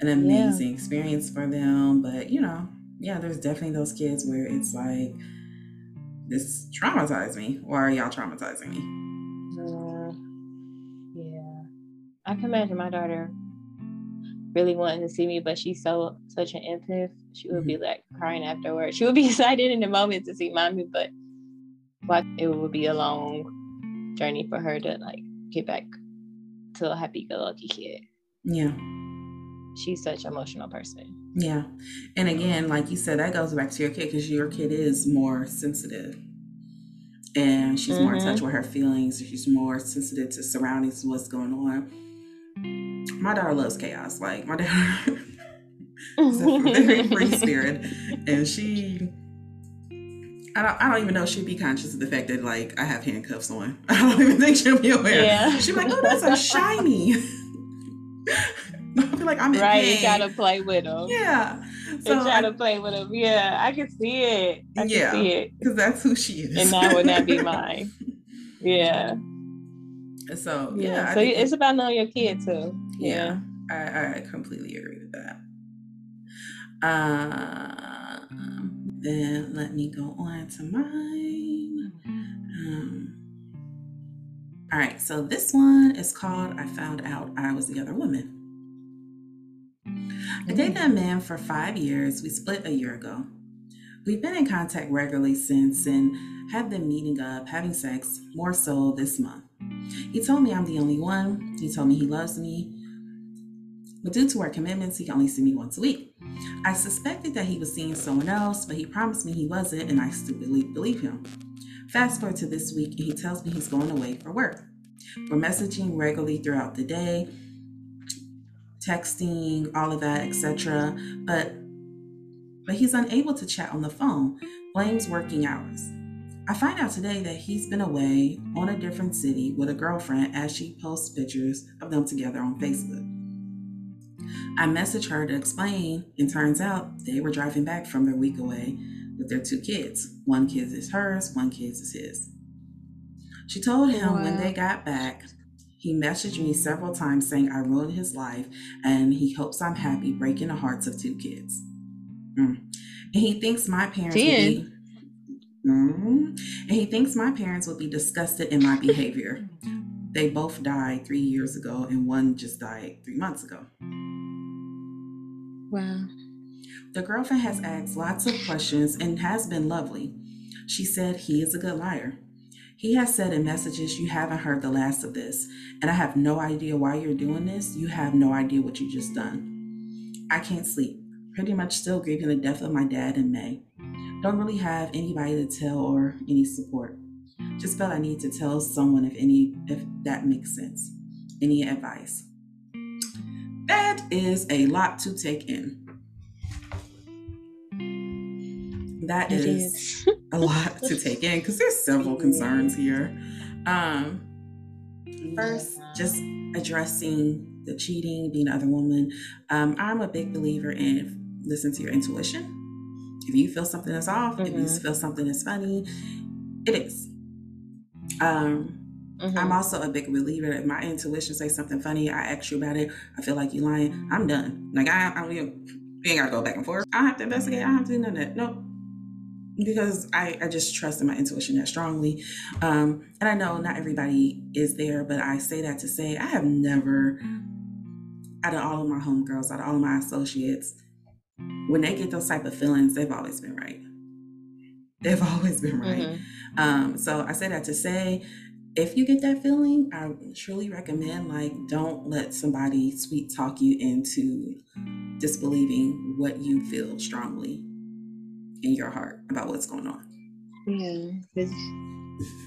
an amazing yeah. experience for them. But you know, yeah, there's definitely those kids where it's like, this traumatized me. Why are y'all traumatizing me? Uh, yeah, I can imagine my daughter really wanting to see me, but she's so such an empath. She would mm-hmm. be like crying afterwards. She would be (laughs) excited in the moment to see mommy, but what it would be a long journey for her to like get back to a happy-go-lucky kid. Yeah she's such an emotional person. Yeah. And again, like you said, that goes back to your kid because your kid is more sensitive. And she's mm-hmm. more in touch mm-hmm. with her feelings. She's more sensitive to surroundings, what's going on. My daughter loves chaos. Like my (laughs) daughter is a (laughs) very free spirit. And she I don't, I don't even know she'd be conscious of the fact that like I have handcuffs on. (laughs) I don't even think she'll be aware. Yeah. She'd be like, oh, that's a shiny. Feel like I'm right. You gotta play with them. Yeah, so you gotta play with them. Yeah, I can see it. I yeah, can see it because that's who she is, and that would not be (laughs) mine. Yeah. So yeah, yeah so it's about knowing your kid too. Yeah, yeah. I, I completely agree with that. Uh, then let me go on to mine. Um, all right, so this one is called I Found Out I Was the Other Woman. I dated a man for five years. We split a year ago. We've been in contact regularly since and have been meeting up, having sex, more so this month. He told me I'm the only one. He told me he loves me. But due to our commitments, he can only see me once a week. I suspected that he was seeing someone else, but he promised me he wasn't, and I stupidly believe him. Fast forward to this week, and he tells me he's going away for work. We're messaging regularly throughout the day, texting, all of that, etc. But but he's unable to chat on the phone, blames working hours. I find out today that he's been away on a different city with a girlfriend as she posts pictures of them together on Facebook. I message her to explain, and turns out they were driving back from their week away with their two kids. One kid is hers, one kid is his. She told him wow. when they got back he messaged me several times saying I ruined his life and he hopes I'm happy breaking the hearts of two kids. Mm. And he thinks my parents would be mm, and he thinks my parents would be disgusted in my behavior. they both died three years ago and one just died three months ago. Wow. The girlfriend has asked lots of questions and has been lovely. She said he is a good liar. He has said in messages, You haven't heard the last of this, and I have no idea why you're doing this. You have no idea what you just done. I can't sleep. Pretty much still grieving the death of my dad in May. Don't really have anybody to tell or any support. Just felt I need to tell someone if any if that makes sense. Any advice? That is a lot to take in. That is, is. (laughs) a lot to take in because there's several concerns here. Um, first, just addressing the cheating, being another woman. Um, I'm a big believer in listen to your intuition. If you feel something is off, mm-hmm. if you mm-hmm. feel something is funny, it is. Um, mm-hmm. I'm also a big believer if my intuition say something funny, I ask you about it, I feel like you're lying, I'm done. Like I, I don't even, you ain't gotta go back and forth. I don't have to investigate. I don't have to do none of that. Nope. Because I, I just trust in my intuition that strongly. Um, and I know not everybody is there, but I say that to say I have never, out of all of my homegirls, out of all of my associates, when they get those type of feelings, they've always been right. They've (laughs) always been right. Mm-hmm. Um, so I say that to say, if you get that feeling, I truly recommend like don't let somebody sweet talk you into disbelieving what you feel strongly in your heart about what's going on. Yeah, because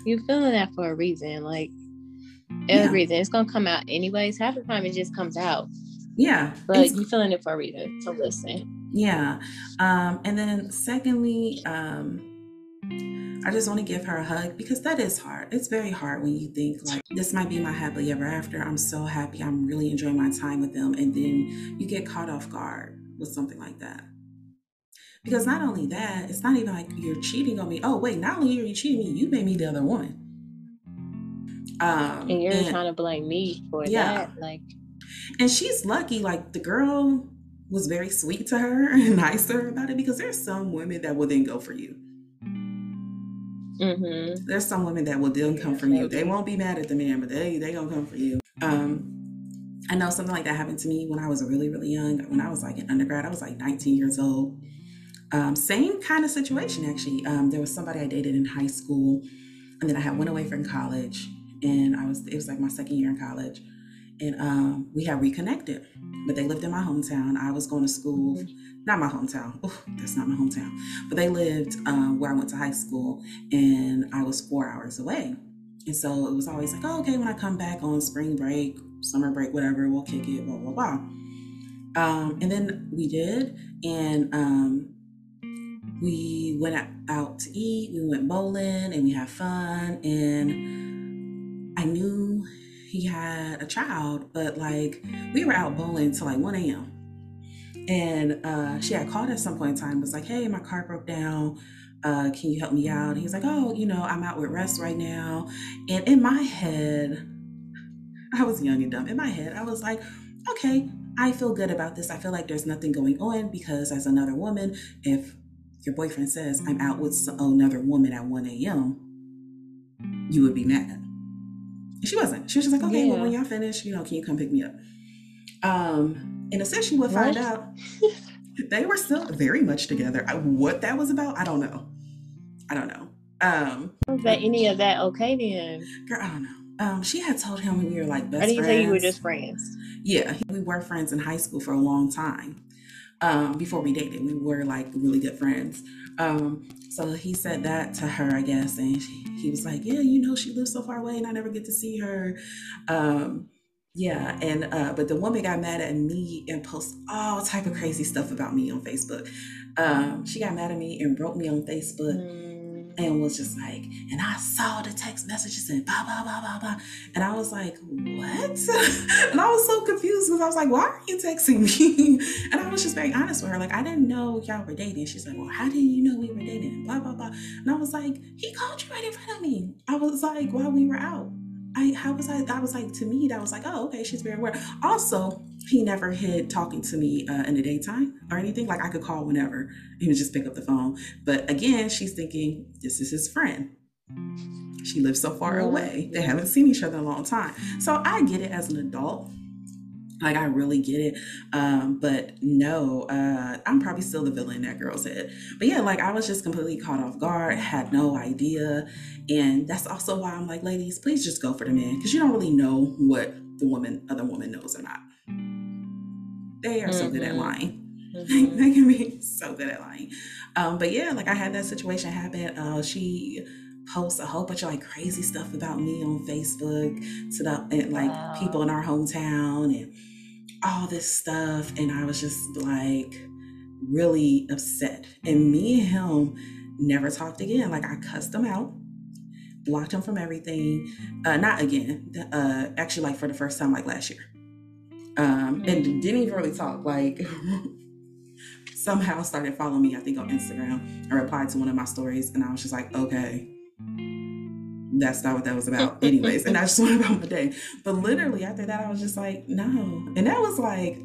you're feeling that for a reason. Like every yeah. reason, it's gonna come out anyways. Half the time, it just comes out. Yeah, but you're feeling it for a reason. So listen. Yeah, um, and then secondly, um, I just want to give her a hug because that is hard. It's very hard when you think like this might be my happily ever after. I'm so happy. I'm really enjoying my time with them, and then you get caught off guard with something like that. Because not only that, it's not even like you're cheating on me. Oh, wait, not only are you cheating me, you made me the other woman. Um, and you're and, trying to blame me for yeah. that. Like, and she's lucky. Like the girl was very sweet to her (laughs) and nice to her about it because there's some women that will then go for you. Mm-hmm. There's some women that will then come for you. They won't be mad at the man, but they they gonna come for you. Um, I know something like that happened to me when I was really really young. When I was like an undergrad, I was like 19 years old, um, same kind of situation, actually. Um, there was somebody I dated in high school, and then I had went away from college, and I was it was like my second year in college, and um, we had reconnected. But they lived in my hometown. I was going to school, not my hometown. Oof, that's not my hometown. But they lived uh, where I went to high school, and I was four hours away. And so it was always like, oh, okay, when I come back on spring break, summer break, whatever, we'll kick it, blah blah blah. Um, and then we did, and um, we went out to eat, we went bowling, and we had fun. And I knew he had a child, but like we were out bowling till like 1 a.m. And uh, she had called at some point in time, was like, hey, my car broke down. Uh, can you help me out? And he was like, oh, you know, I'm out with Russ right now. And in my head, I was young and dumb. In my head, I was like, okay, I feel good about this. I feel like there's nothing going on because as another woman, if your boyfriend says, I'm out with another woman at 1 a.m., you would be mad. And she wasn't. She was just like, okay, yeah. well, when y'all finish, you know, can you come pick me up? Um, and essentially, would find out they were still very much together. What that was about, I don't know. I don't know. Um, was that any of that okay then? Girl, I don't know. Um, she had told him we were like best I didn't friends. say you were just friends. Yeah, we were friends in high school for a long time um, before we dated. We were like really good friends. Um, so he said that to her, I guess, and he was like, "Yeah, you know, she lives so far away, and I never get to see her." Um, yeah, and uh, but the woman got mad at me and posted all type of crazy stuff about me on Facebook. Um, she got mad at me and wrote me on Facebook. Mm and was just like, and I saw the text messages and blah, blah, blah, blah, blah. And I was like, what? (laughs) and I was so confused because I was like, why are you texting me? (laughs) and I was just very honest with her. Like, I didn't know y'all were dating. She's like, well, how did you know we were dating? And Blah, blah, blah. And I was like, he called you right in front of me. I was like, while we were out. I, how was I? That was like, to me, that was like, oh, okay, she's very aware. Also, he never hid talking to me uh, in the daytime or anything. Like I could call whenever. He would just pick up the phone. But again, she's thinking this is his friend. She lives so far away. They haven't seen each other in a long time. So I get it as an adult. Like I really get it. Um, but no, uh, I'm probably still the villain in that girl's head. But yeah, like I was just completely caught off guard, had no idea. And that's also why I'm like, ladies, please just go for the man. Because you don't really know what the woman, other woman knows or not. They are mm-hmm. so good at mm-hmm. lying. Mm-hmm. (laughs) they can be so good at lying. Um, but yeah, like I had that situation happen. Uh, she posts a whole bunch of like crazy stuff about me on Facebook to the and like wow. people in our hometown and all this stuff. And I was just like really upset. And me and him never talked again. Like I cussed him out, blocked him from everything. Uh, not again. Uh, actually, like for the first time, like last year um, and mm-hmm. didn't even really talk. Like (laughs) somehow started following me, I think on Instagram. I replied to one of my stories, and I was just like, okay, that's not what that was about, (laughs) anyways. and I just went about my day. But literally after that, I was just like, no. And that was like,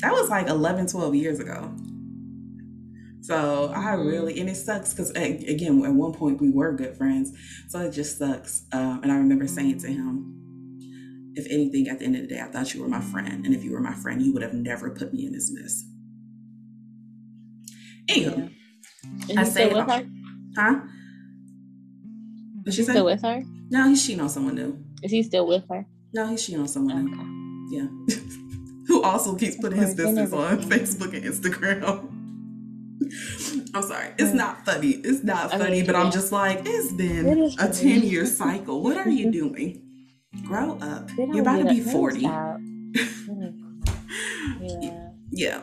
that was like 11, 12 years ago. So I really, and it sucks because again, at one point we were good friends. So it just sucks. Um, and I remember saying to him, if anything, at the end of the day, I thought you were my friend. And if you were my friend, you would have never put me in this mess. Anywho, yeah. I say, huh? Is she still with her? No, he's cheating on someone new. Is he still with her? No, he's cheating on someone okay. new. Yeah. (laughs) Who also keeps putting his business on (laughs) Facebook and Instagram. (laughs) I'm sorry. It's not funny. It's not funny, mean, but. I'm just like, it's been a 10 year cycle. What are you doing? Grow up. You're about to be 40. yeah. Yeah.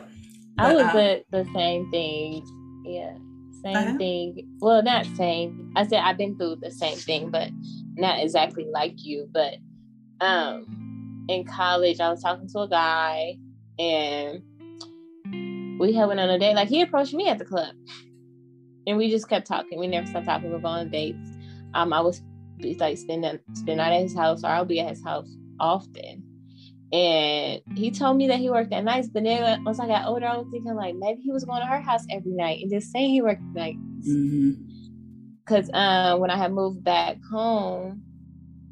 I was um, the, the same thing. Yeah. Same uh-huh. thing. Well, not same. I said I've been through the same thing, but not exactly like you. But um in college I was talking to a guy and we had went on a date. Like he approached me at the club. And we just kept talking. We never stopped talking. We were going on dates. Um, I was like spending spend night at his house or I'll be at his house often. And he told me that he worked at nights, but then once I got older, I was thinking like maybe he was going to her house every night and just saying he worked nights. Mm-hmm. Cause uh, when I had moved back home,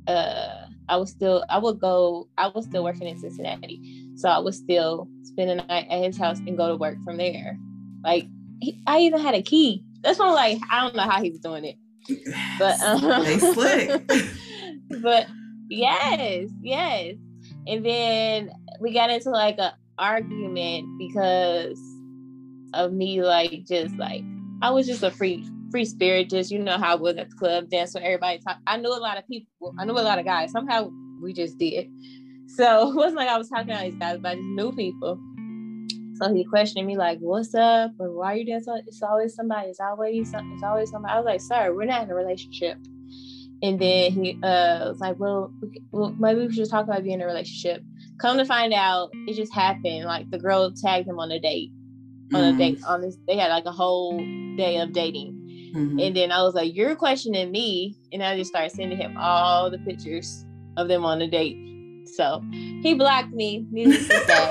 uh, I was still I would go I was still working in Cincinnati, so I was still spend the night at his house and go to work from there. Like he, I even had a key. That's why I'm like I don't know how he was doing it, but um, (laughs) but yes, yes. And then we got into like a argument because of me like just like I was just a free free spirit, just you know how I was at the club dance with everybody talk. I knew a lot of people, I knew a lot of guys. Somehow we just did. (laughs) So it wasn't like I was talking to these guys, but I just knew people. So he questioned me like, "What's up? Or why are you so? It's always somebody. It's always something. it's always somebody." I was like, "Sir, we're not in a relationship." And then he uh, was like, well, well, maybe we should talk about being in a relationship. Come to find out, it just happened. Like the girl tagged him on a date, on mm. a date. On this, they had like a whole day of dating. Mm-hmm. And then I was like, "You're questioning me," and I just started sending him all the pictures of them on the date. So he blocked me. Needless to say.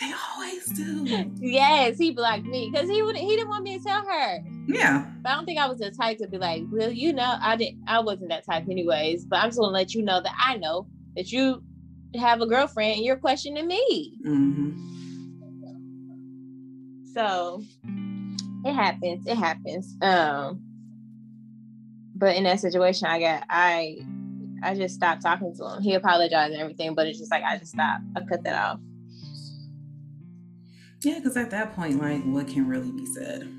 (laughs) they always do. Yes, he blocked me because he would. He didn't want me to tell her. Yeah. But I don't think I was the type to be like, well, you know, I didn't. I wasn't that type, anyways. But I'm just gonna let you know that I know that you have a girlfriend and you're questioning me. Mm-hmm. So it happens. It happens. Um, but in that situation, I got I I just stopped talking to him. He apologized and everything, but it's just like I just stopped. I cut that off. Yeah, because at that point, like, what can really be said?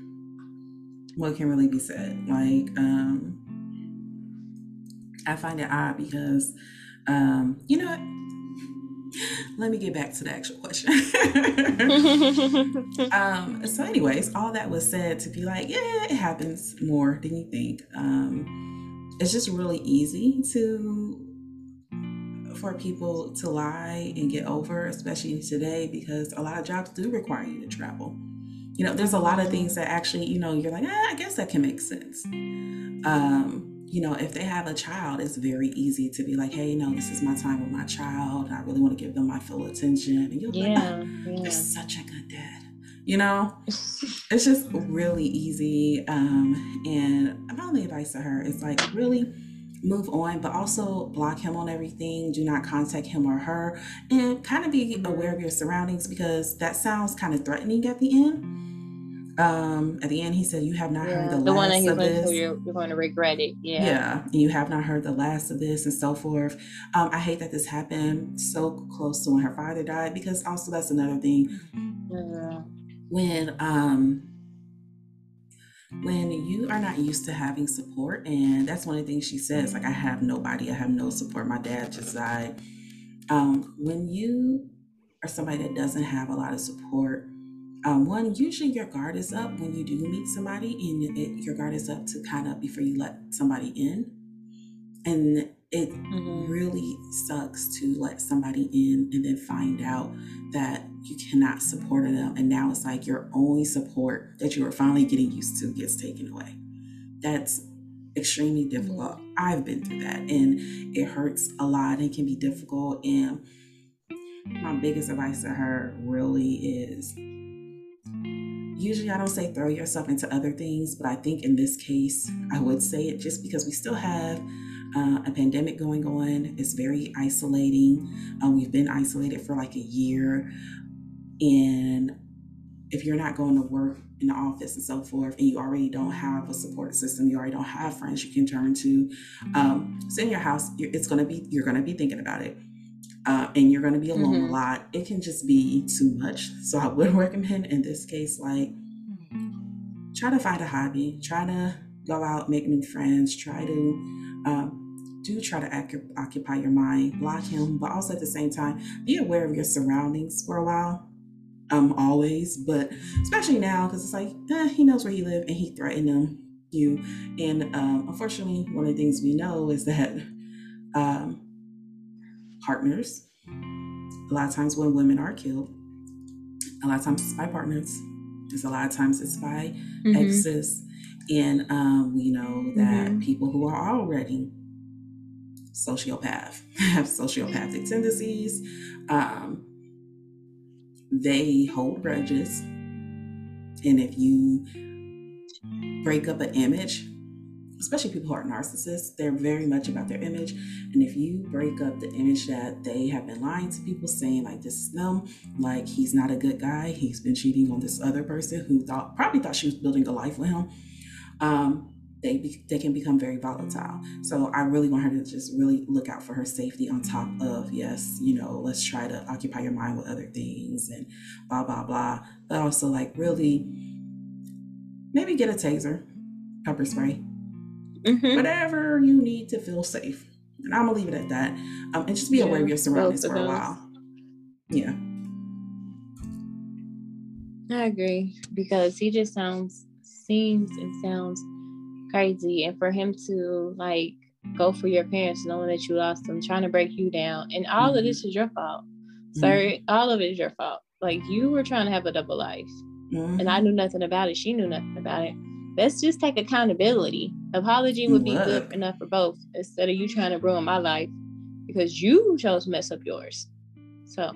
What can really be said? Like, um, I find it odd because, um, you know, let me get back to the actual question. (laughs) um, so, anyways, all that was said to be like, yeah, it happens more than you think. Um, it's just really easy to for people to lie and get over, especially today, because a lot of jobs do require you to travel. You know, there's a lot of things that actually, you know, you're like, eh, I guess that can make sense. Um, you know, if they have a child, it's very easy to be like, hey, no, this is my time with my child. I really want to give them my full attention. And you'll be yeah, like, oh, yeah. you're such a good dad. You know, (laughs) it's just really easy. Um, and my only advice to her is like, really move on, but also block him on everything. Do not contact him or her. And kind of be aware of your surroundings because that sounds kind of threatening at the end um, at the end, he said, "You have not yeah, heard the, the last one that he of this. you're, you're, going to regret it." Yeah, yeah, you have not heard the last of this, and so forth. Um, I hate that this happened so close to when her father died, because also that's another thing. Yeah. When um, when you are not used to having support, and that's one of the things she says, like, "I have nobody, I have no support. My dad just died." Um, when you are somebody that doesn't have a lot of support um, one, usually your guard is up when you do meet somebody, and it, your guard is up to kind of before you let somebody in. And it mm-hmm. really sucks to let somebody in and then find out that you cannot support them. And now it's like your only support that you were finally getting used to gets taken away. That's extremely difficult. Mm-hmm. I've been through that, and it hurts a lot and can be difficult. And my biggest advice to her really is usually I don't say throw yourself into other things, but I think in this case, I would say it just because we still have uh, a pandemic going on. It's very isolating. Uh, we've been isolated for like a year. And if you're not going to work in the office and so forth, and you already don't have a support system, you already don't have friends you can turn to, um, so in your house, it's going to be, you're going to be thinking about it. Uh, and you're going to be alone mm-hmm. a lot. It can just be too much. So I would (laughs) recommend in this case, like, try to find a hobby, try to go out, make new friends, try to um, do try to occupy your mind, block him, but also at the same time, be aware of your surroundings for a while um always, but especially now because it's like eh, he knows where he live and he threatened them you. And um, unfortunately, one of the things we know is that (laughs) um, partners, a lot of times when women are killed, a lot of times it's by partners. There's a lot of times it's by mm-hmm. exes, and um, we know that mm-hmm. people who are already sociopath (laughs) have sociopathic tendencies. Um, they hold grudges. And if you break up an image, especially people who are narcissists, they're very much about their image. And if you break up the image that they have been lying to people, saying like this is them, like he's not a good guy, he's been cheating on this other person who thought probably thought she was building a life with him. Um, they be, they can become very volatile. So I really want her to just really look out for her safety on top of yes, you know, let's try to occupy your mind with other things and blah blah blah. But also like really maybe get a taser, pepper spray, mm-hmm. whatever you need to feel safe. And I'm gonna leave it at that. Um, and just be yeah, aware of your surroundings for a while. Yeah. I agree because he just sounds seems and sounds crazy and for him to like go for your parents knowing that you lost them trying to break you down and all mm-hmm. of this is your fault mm-hmm. sir all of it is your fault like you were trying to have a double life mm-hmm. and i knew nothing about it she knew nothing about it let's just take accountability apology would be good enough for both instead of you trying to ruin my life because you chose to mess up yours so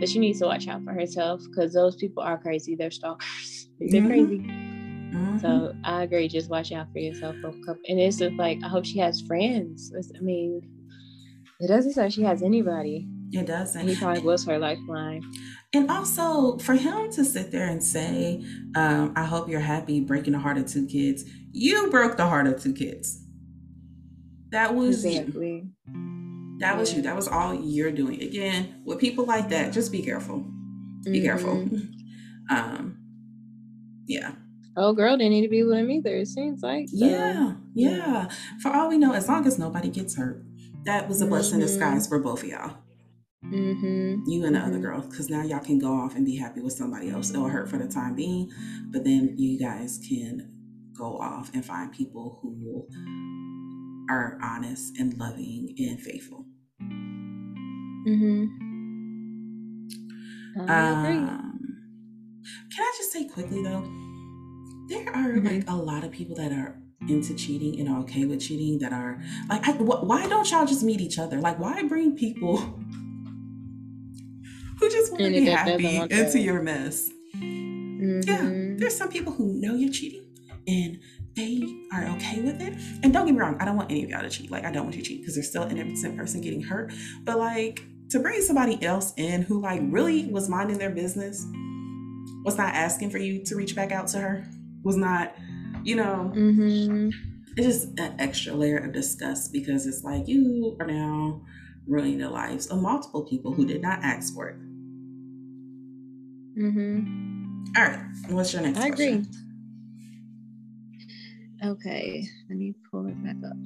but she needs to watch out for herself because those people are crazy they're stalkers (laughs) they're mm-hmm. crazy Mm-hmm. So I agree. Just watch out for yourself. And it's just like I hope she has friends. I mean, it doesn't say she has anybody. It doesn't. He probably was her lifeline. And also for him to sit there and say, um, "I hope you're happy breaking the heart of two kids." You broke the heart of two kids. That was exactly. You. That yeah. was you. That was all you're doing. Again, with people like that, just be careful. Be mm-hmm. careful. (laughs) Um, yeah oh girl didn't need to be with him either it seems like so. yeah yeah for all we know as long as nobody gets hurt that was a blessing mm-hmm. in disguise for both of y'all mm-hmm. you and the mm-hmm. other girl because now y'all can go off and be happy with somebody else it'll hurt for the time being but then you guys can go off and find people who are honest and loving and faithful mm-hmm um, can I just say quickly though? there are mm-hmm. like a lot of people that are into cheating and are okay with cheating that are like I, wh- why don't y'all just meet each other like why bring people who just want to be happy into your mess mm-hmm. yeah there's some people who know you're cheating and they are okay with it and don't get me wrong i don't want any of y'all to cheat like i don't want you to cheat because there's still an innocent person getting hurt but like to bring somebody else in who like really was minding their business was not asking for you to reach back out to her was not, you know, mm-hmm. it's just an extra layer of disgust because it's like you are now ruining the lives of multiple people who did not ask for it. Mm-hmm. All right. What's your next I question? agree. Okay. Let me pull it back up.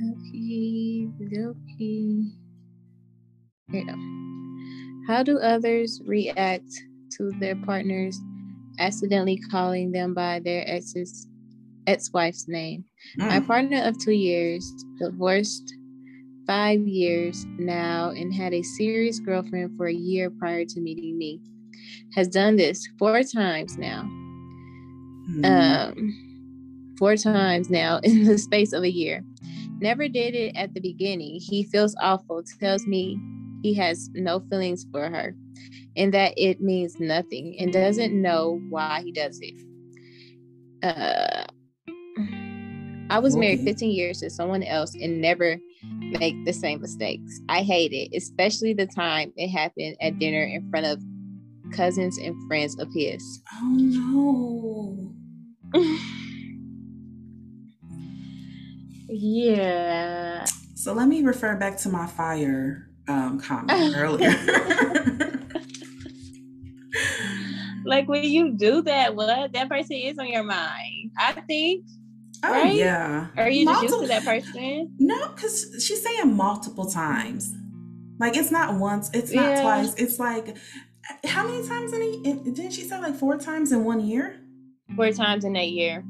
Okay. Okay. Here you go. How do others react to their partners, accidentally calling them by their ex's ex-wife's name. Mm. My partner of two years, divorced five years now, and had a serious girlfriend for a year prior to meeting me, has done this four times now. Mm. Um, four times now (laughs) in the space of a year. Never did it at the beginning. He feels awful, tells me he has no feelings for her. and that it means nothing and doesn't know why he does it. Uh, I was married 15 years to someone else and never make the same mistakes. I hate it, especially the time it happened at dinner in front of cousins and friends of his. Oh no. yeah. So let me refer back to my fire um, comment (laughs) earlier. like when you do that, what that person is on your mind. I think Oh right? yeah. Are you just used to that person? No, because she's saying multiple times. Like it's not once, it's not yeah. twice. It's like how many times in a didn't she say like four times in one year? Four times in a year.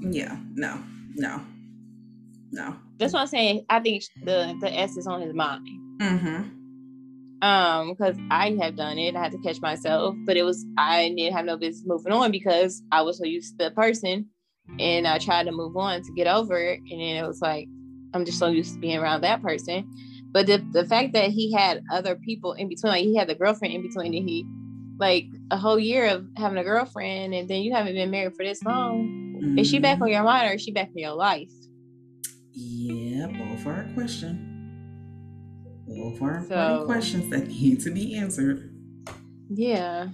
Yeah. No. No. No. That's what I'm saying. I think the the S is on his mind. Mm-hmm. Um, because I have done it. I had to catch myself, but it was I didn't have no business moving on because I was so used to the person and I tried to move on to get over it. And then it was like, I'm just so used to being around that person. But the, the fact that he had other people in between, like he had the girlfriend in between, and he like a whole year of having a girlfriend, and then you haven't been married for this long. Mm-hmm. Is she back on mm-hmm. your mind or is she back in your life? Yeah, both are a question. Both are so, questions that need to be answered. Yeah.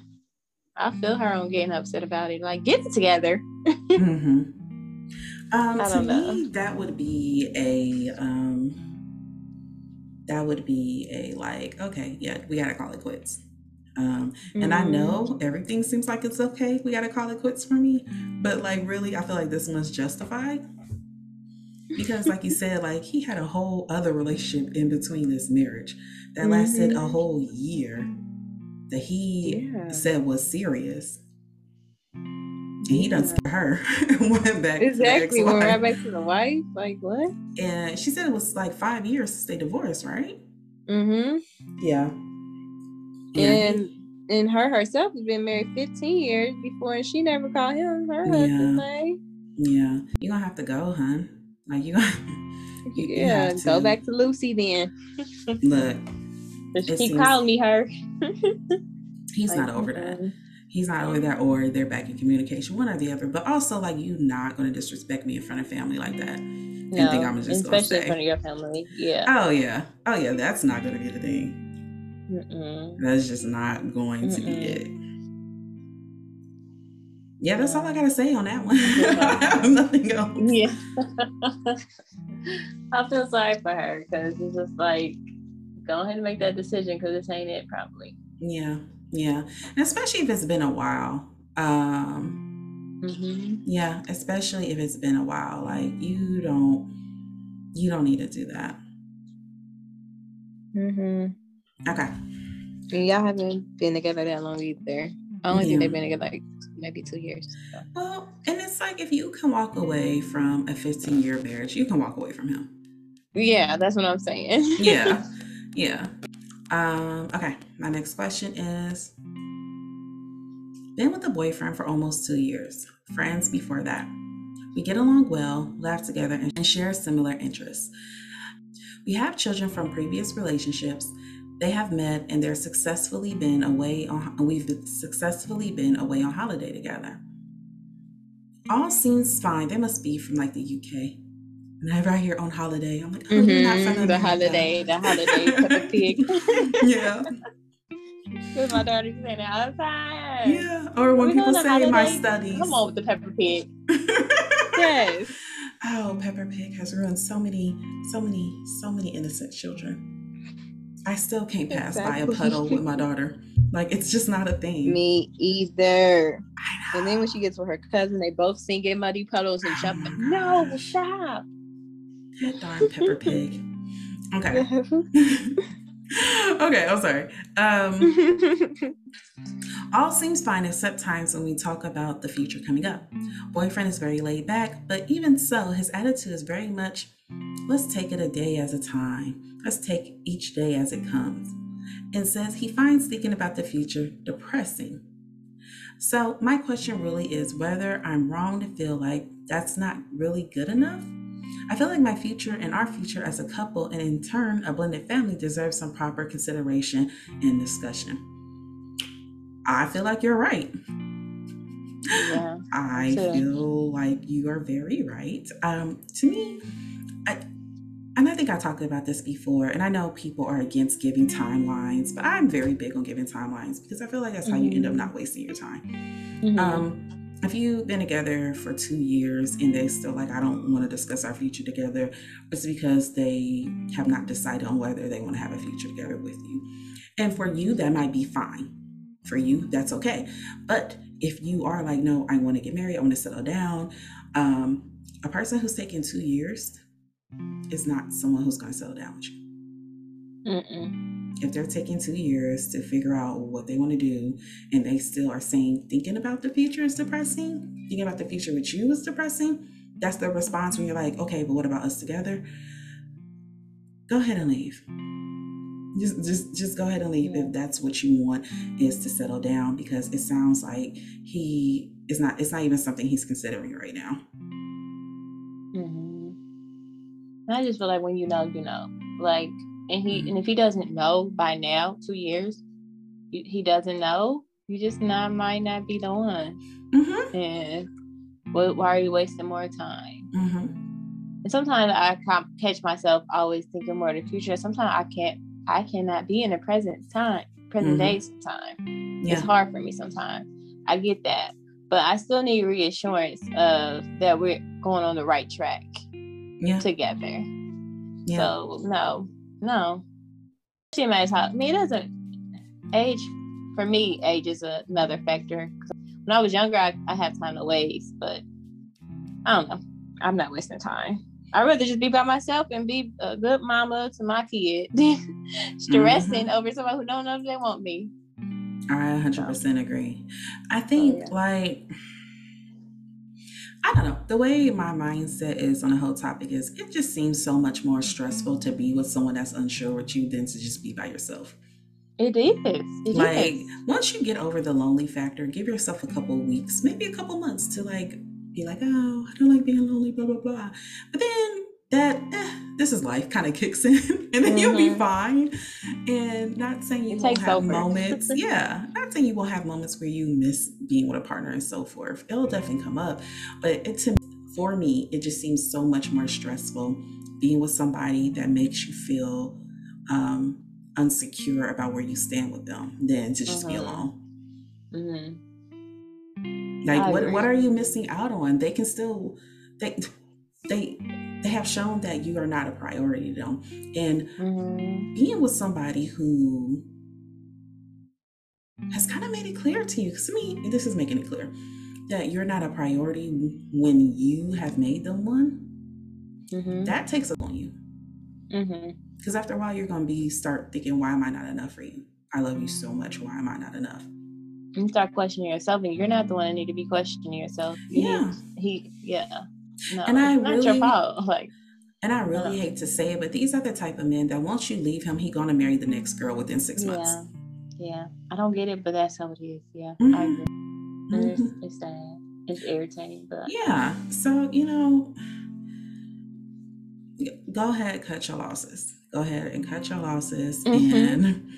I feel her on getting upset about it. Like, get it together. Mm-hmm. um, to know. me, that would be a um, that would be a like, okay, yeah, we gotta call it quits. Um, and mm-hmm. I know everything seems like it's okay. We gotta call it quits for me, but like, really, I feel like this one's justified because, like you (laughs) said, like he had a whole other relationship in between this marriage that lasted mm-hmm. a whole year that he yeah. said was serious. And he done yeah. her (laughs) went back exactly went right back to the wife. Like what? And she said it was like five years they divorced, right? Mm-hmm. Yeah. And and her herself has been married 15 years before and she never called him her husband like. Yeah. You're gonna have to go, hun. Like you gonna (laughs) you, Yeah, you go back to Lucy then. Look. (laughs) She keep seems, calling me her. he's like, not over that. He's not over that, or they're back in communication, one or the other. But also, like, you not going to disrespect me in front of family like that. No, and think I'm just especially in front of your family. Yeah. Oh yeah. Oh yeah. That's not going to be the thing. Mm-mm. That's just not going Mm-mm. to be it. Yeah, that's all I gotta say on that one. Yeah. (laughs) Nothing else. Yeah. (laughs) I feel sorry for her because it's just like go ahead and make that decision because this ain't it probably. Yeah, yeah, and especially if it's been a while. Um, mm-hmm. Yeah, especially if it's been a while. Like you don't, you don't need to do that. Mm-hmm. Okay. Y'all haven't been together that long either. I only yeah. think they've been together like maybe two years. So. Well, and it's like if you can walk away from a 15 year marriage, you can walk away from him. Yeah, that's what I'm saying. yeah. (laughs) Yeah. Um, okay. My next question is Been with a boyfriend for almost two years, friends before that. We get along well, laugh together, and share similar interests. We have children from previous relationships. They have met and they're successfully been away on we've successfully been away on holiday together. All seems fine. They must be from like the UK. Whenever I hear on holiday, I'm like, oh, mm-hmm. you're not from mm-hmm. the holiday, the holiday Peppa Pig. yeah. With my daughter saying that all the time. Yeah. Or when people say holiday, my studies. Come on with the Peppa Pig. (laughs) yes. Oh, Peppa Pig has ruined so many, so many, so many innocent children. I still can't pass exactly. by a puddle with my daughter. Like it's just not a thing. Me either. And then when she gets with her cousin, they both sing in muddy puddles and jump. No, stop. That darn Peppa Pig. Okay. (laughs) okay, I'm sorry. Um, (laughs) all seems fine except times when we talk about the future coming up. Boyfriend is very laid back, but even so, his attitude is very much let's take it a day at a time. Let's take each day as it comes. And says he finds thinking about the future depressing. So, my question really is whether I'm wrong to feel like that's not really good enough I feel like my future and our future as a couple, and in turn, a blended family, deserves some proper consideration and discussion. I feel like you're right. Yeah. I too. feel like you are very right. Um, to me, I, and I think I talked about this before, and I know people are against giving timelines, but I'm very big on giving timelines because I feel like that's how you end up Mhm. not wasting your time. Mhm. Um, if you've been together for two years and they still like, I don't want to discuss our future together, it's because they have not decided on whether they want to have a future together with you. And for you, that might be fine. For you, that's okay. But if you are like, no, I want to get married, I want to settle down, um, a person who's taken two years is not someone who's going to settle down with you Mm-mm. If they're taking two years to figure out what they want to do and they still are saying thinking about the future is depressing thinking about the future with you is depressing that's the response when you're like okay but what about us together? Go ahead and leave. Just just just go ahead and leave if that's what you want is to settle down because it sounds like he is not it's not even something he's considering right now. Hmm I just feel like when you know, you know. Like, and he, and if he doesn't know by now, two years, he, doesn't know. You just not might not be the one. mm-hmm And why are you wasting more time? mm-hmm And sometimes I catch myself always thinking more of the future. Sometimes I can't, I cannot be in the present time, present day. Sometimes yeah it's hard for me. Sometimes I get that, but I still need reassurance of that we're going on the right track yeah together. yeah So no, no. She makes how I mean it doesn't age for me, age is another factor. When I was younger I, I had time to waste, but I don't know. I'm not wasting time. I'd rather just be by myself and be a good mama to my kid than (laughs) stressing mm-hmm. over somebody who don't know if they want me. I 100% agree. I think, yeah. like, I don't know. The way my mindset is on the whole topic is it just seems so much more stressful to be with someone that's unsure with you than to just be by yourself. It is. It is. like, once you get over the lonely factor, give yourself a couple weeks, maybe a couple months to like be like, oh, I don't like being lonely, blah, blah, blah. But then that, eh, this is life kind of kicks in (laughs) and then you'll be Mhm. fine. And not saying you It won't have over. moments. (laughs) yeah. Not saying you won't have moments where you miss being with a partner and so forth. It'll definitely come up. But it, to, for me, it just seems so much more stressful being with somebody that makes you feel um, unsecure about where you stand with them than to just be Mhm. alone. Mhm. Like I what agree. what are you missing out on? They can still they they they have shown that you are not a priority to them. And Mhm. being with somebody who has kind of made it clear to you, because to me, this is making it clear that you're not a priority when you have made them one, Mhm. that takes a on you. Because after a while, you're going to be start thinking, why am I not enough for you? I love you so much. Why am I not enough? You start questioning yourself, and you're not the one that need to be questioning yourself. You need- Yeah. he. Yeah. No, And I not your really- fault. (laughs) Like. And I really Uh. hate to say it, but these are the type of men that once you leave him, he gonna marry the next girl within six months. Yeah. Yeah. I don't get it, but that's how it is. Yeah. I Mhm. agree. And It's, it's sad. It's irritating, but Yeah. So, you know, go ahead, cut your losses. Go ahead and cut your losses. Mhm. And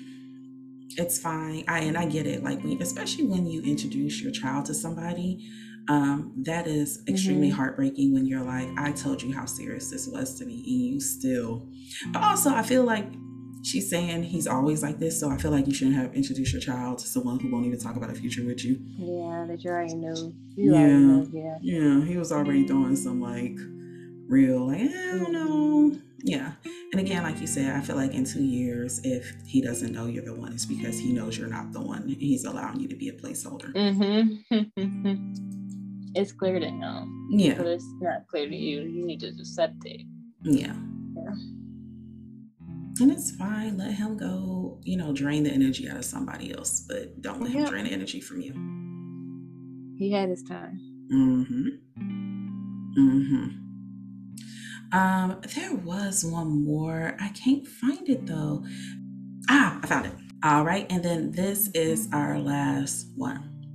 it's fine. I and I get it. Like when, especially when you introduce your child to somebody, um, that is extremely Mhm. heartbreaking when you're like, I told you how serious this was to me, and you still but also I feel like she's saying he's always like this, so I feel like you shouldn't have introduced your child to someone who won't even talk about a future with you. yeah, that you already knew. You Yeah. already knew. Yeah. Yeah, he was already doing some like real, like, eh, I don't know. Yeah. And again, like you said, I feel like in two years, if he doesn't know you're the one, it's because he knows you're not the one. He's allowing you to be a placeholder. Mm-hmm. (laughs) it's clear to him, but Yeah. it's not clear to you. You need to accept it. Yeah. Yeah. And it's fine. Let him go, you know, drain the energy out of somebody else, but don't let him drain the energy from you. He had his time. Mm-hmm. Mm-hmm. Um, there was one more. I can't find it though. Ah, I found it. All right, and then this is our last one.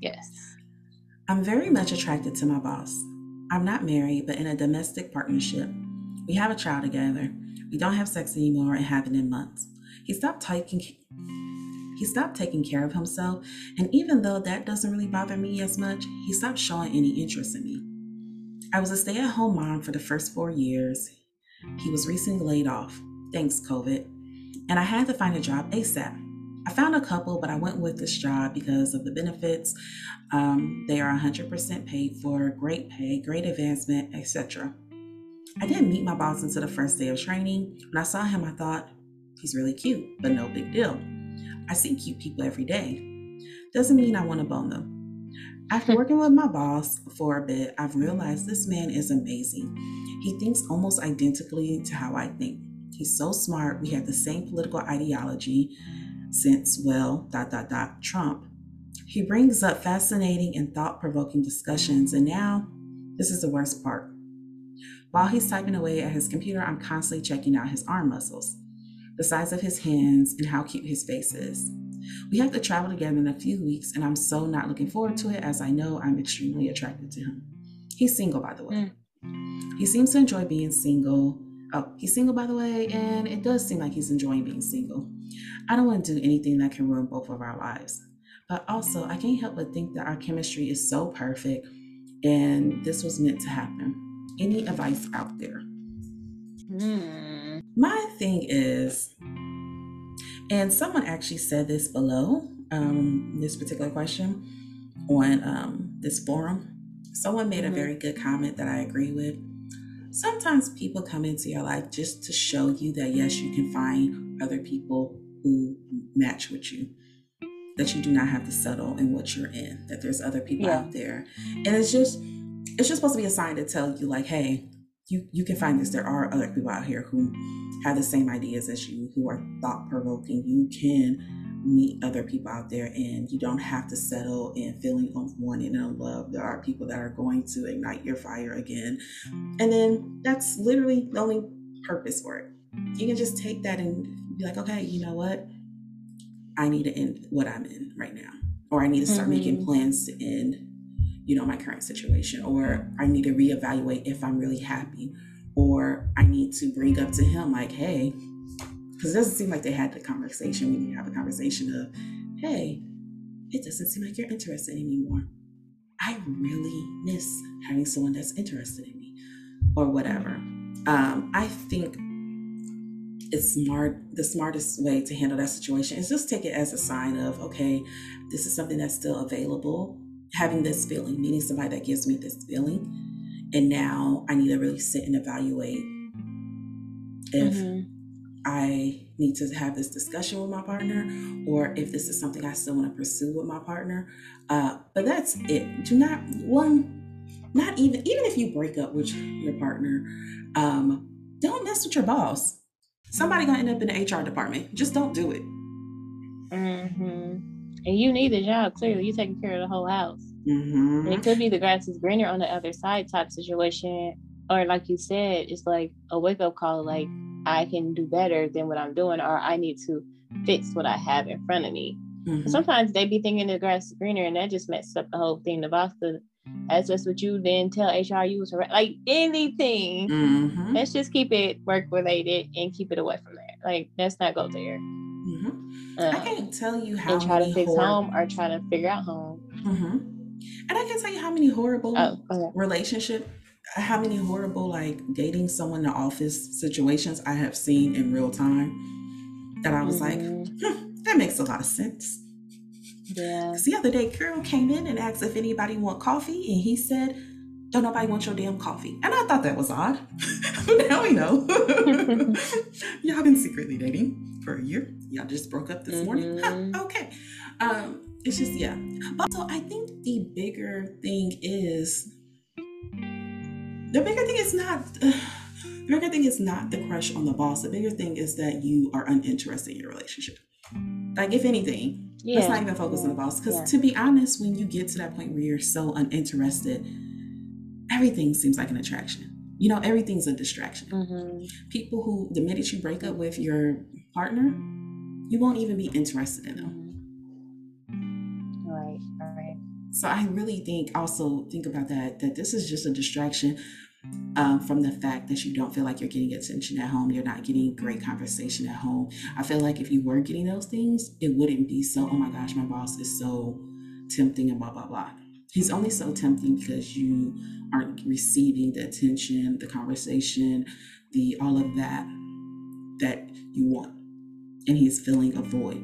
Yes. I'm very much attracted to my boss. I'm not married, but in a domestic partnership. We have a child together. We don't have sex anymore and haven't in months. He stopped taking He stopped taking care of himself, and even though that doesn't really bother me as much, he stopped showing any interest in me. I was a stay at home mom for the first four years. He was recently laid off, thanks COVID, and I had to find a job ASAP. I found a couple, but I went with this job because of the benefits. Um, they are 100% paid for, great pay, great advancement, etc. I didn't meet my boss until the first day of training. When I saw him, I thought, he's really cute, but no big deal. I see cute people every day. Doesn't mean I want to bone them. After working with my boss for a bit, I've realized this man is amazing. He thinks almost identically to how I think. He's so smart. We have the same political ideology since, well, dot, dot, dot, Trump. He brings up fascinating and thought provoking discussions, and now this is the worst part. While he's typing away at his computer, I'm constantly checking out his arm muscles, the size of his hands, and how cute his face is. We have to travel together in a few weeks, and I'm so not looking forward to it as I know I'm extremely attracted to him. He's single, by the way. Mm. He seems to enjoy being single. Oh, he's single, by the way, and it does seem like he's enjoying being single. I don't want to do anything that can ruin both of our lives. But also, I can't help but think that our chemistry is so perfect and this was meant to happen. Any advice out there? Mm. My thing is, and someone actually said this below um, this particular question on um, this forum. Someone made mm-hmm. a very good comment that I agree with. Sometimes people come into your life just to show you that, yes, you can find other people who match with you that you do not have to settle in what you're in that there's other people yeah. out there. And it's just it's just supposed to be a sign to tell you like hey you you can find this. There are other people out here who have the same ideas as you who are thought provoking you can meet other people out there and you don't have to settle in feeling unwanted and unloved there are people that are going to ignite your fire again. And then that's literally the only purpose for it. You can just take that and be like, okay, you know what? I need to end what I'm in right now. Or I need to start mm-hmm. making plans to end, you know, my current situation. Or I need to reevaluate if I'm really happy. Or I need to bring up to him, like, hey, because it doesn't seem like they had the conversation. We need to have a conversation of, hey, it doesn't seem like you're interested anymore. I really miss having someone that's interested in me or whatever. Um, I think it's smart the smartest way to handle that situation is just take it as a sign of okay this is something that's still available. Having this feeling meeting somebody that gives me this feeling and now i need to really sit and evaluate if mm-hmm. i need to have this discussion with my partner or if this is something i still want to pursue with my partner. Uh, but that's it. Do not one not even even if you break up with your partner um, don't mess with your boss somebody gonna end up in the HR department. Just don't do it. Mm-hmm. And you need the job. Clearly, you're taking care of the whole house. Mm-hmm. And it could be the grass is greener on the other side type situation, or like you said, it's like a wake up call. Like I can do better than what I'm doing, or I need to fix what I have in front of me. Mm-hmm. Sometimes they be thinking the grass is greener, and that just messes up the whole thing. The boss could as just what you then tell HR you was like anything. Mm-hmm. Let's just keep it work related and keep it away from there. Like let's not go there. Mm-hmm. Um, I can't tell you how and try to fix hor- home or try to figure out home. Mm-hmm. And I can tell you how many horrible oh, okay. relationship, how many horrible like dating someone in the office situations I have seen in real time. That I was like, mm-hmm. hmm, that makes a lot of sense. Yeah. Because the other day, Carol came in and asked if anybody want coffee, and he said, "Don't nobody want your damn coffee." And I thought that was odd, (laughs) but now we know. (laughs) Y'all been secretly dating for a year. Y'all just broke up this mm-hmm. morning. Huh, okay. Um, it's just yeah. But so I think the bigger thing is the bigger thing is not. Uh, (sighs) the bigger thing is not the crush on the boss. The bigger thing is that you are uninterested in your relationship. Like, if anything, yeah. let's not even focus on the boss. Because yeah. to be honest, when you get to that point where you're so uninterested, everything seems like an attraction. You know, everything's a distraction. Mm-hmm. People who, the minute you break up with your partner, you won't even be interested in them. Right, right. So I really think also think about that, that this is just a distraction. Um, from the fact that you don't feel like you're getting attention at home, you're not getting great conversation at home. I feel like if you were getting those things, it wouldn't be so, oh my gosh, my boss is so tempting and blah, blah, blah. He's only so tempting because you aren't receiving the attention, the conversation, the all of that that you want. And he's filling a void.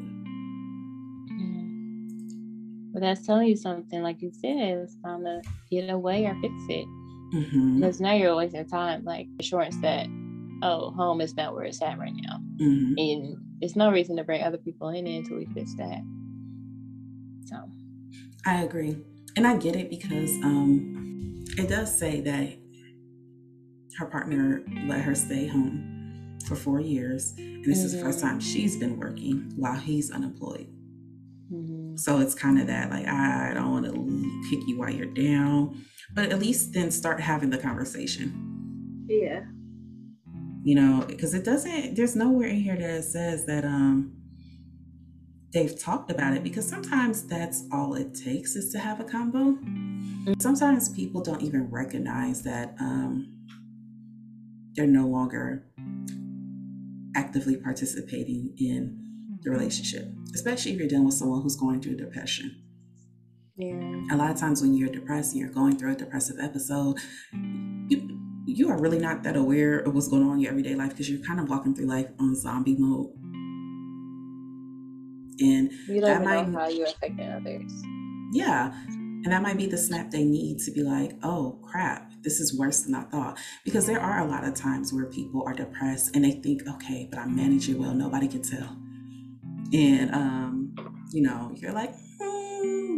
Mm-hmm. But that's telling you something, like you said, it's time to get away or fix it. Mm-hmm. Because now you're wasting time, like assurance that, oh, home is not where it's at right now. Mm-hmm. And it's no reason to bring other people in until we fix that. So I agree. And I get it because um it does say that her partner let her stay home for four years. And this mm-hmm. is the first time she's been working while he's unemployed. Mm-hmm. So it's kind of that like I don't want to kick you while you're down but at least then start having the conversation. Yeah. You know, because it doesn't, there's nowhere in here that it says that um they've talked about it because sometimes that's all it takes is to have a combo. Sometimes people don't even recognize that um they're no longer actively participating in the relationship, especially if you're dealing with someone who's going through depression. Yeah. A lot of times when you're depressed and you're going through a depressive episode, you you are really not that aware of what's going on in your everyday life because you're kind of walking through life on zombie mode. And you don't might, know how you're affecting others. Yeah. And that might be the snap they need to be like, oh crap, this is worse than I thought. Because there are a lot of times where people are depressed and they think, okay, but I'm managing well, nobody can tell. And um, you know, you're like,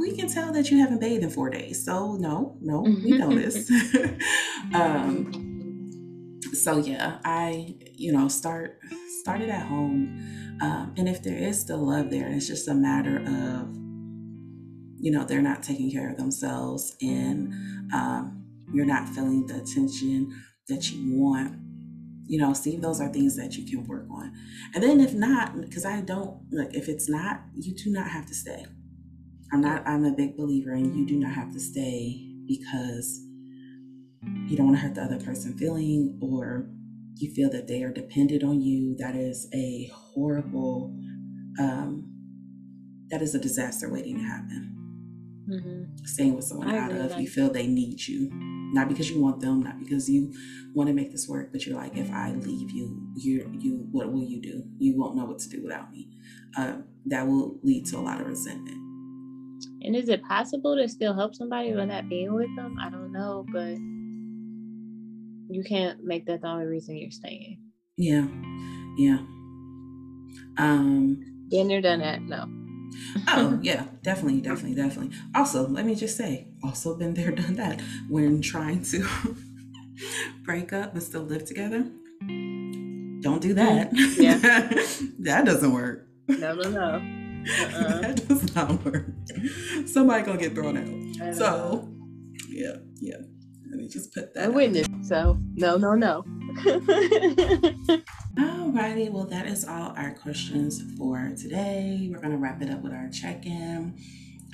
we can tell that you haven't bathed in four days. So no, no, we know this. (laughs) um, so yeah, I, you know, start started at home. Um, and if there is still love there, it's just a matter of, you know, they're not taking care of themselves and um, you're not feeling the attention that you want you know see if those are things that you can work on and then if not because i don't like if it's not you do not have to stay I'm not, I'm a big believer in you do not have to stay because you don't want to hurt the other person feeling or you feel that they are dependent on you. That is a horrible, um, that is a disaster waiting to happen. Mm-hmm. Staying with someone out of that. you feel they need you, not because you want them, not because you want to make this work, but you're like, if I leave you, you, you, what will you do? You won't know what to do without me. Uh, that will lead to a lot of resentment. And is it possible to still help somebody not being with them? I don't know, but you can't make that the only reason you're staying. Yeah. Yeah. Um been there, done that, no. Oh yeah, definitely, definitely, definitely. Also, let me just say, also been there, (laughs) done that. When trying to (laughs) break up but still live together. Don't do that. Yeah. (laughs) that doesn't work. No, no, no. Uh-uh. that does not work. Somebody gonna get thrown out. So, yeah, yeah. Let me just put that. I witnessed. So, no, no, no. Alrighty, well, that is all our questions for today. We're gonna wrap it up with our check-in.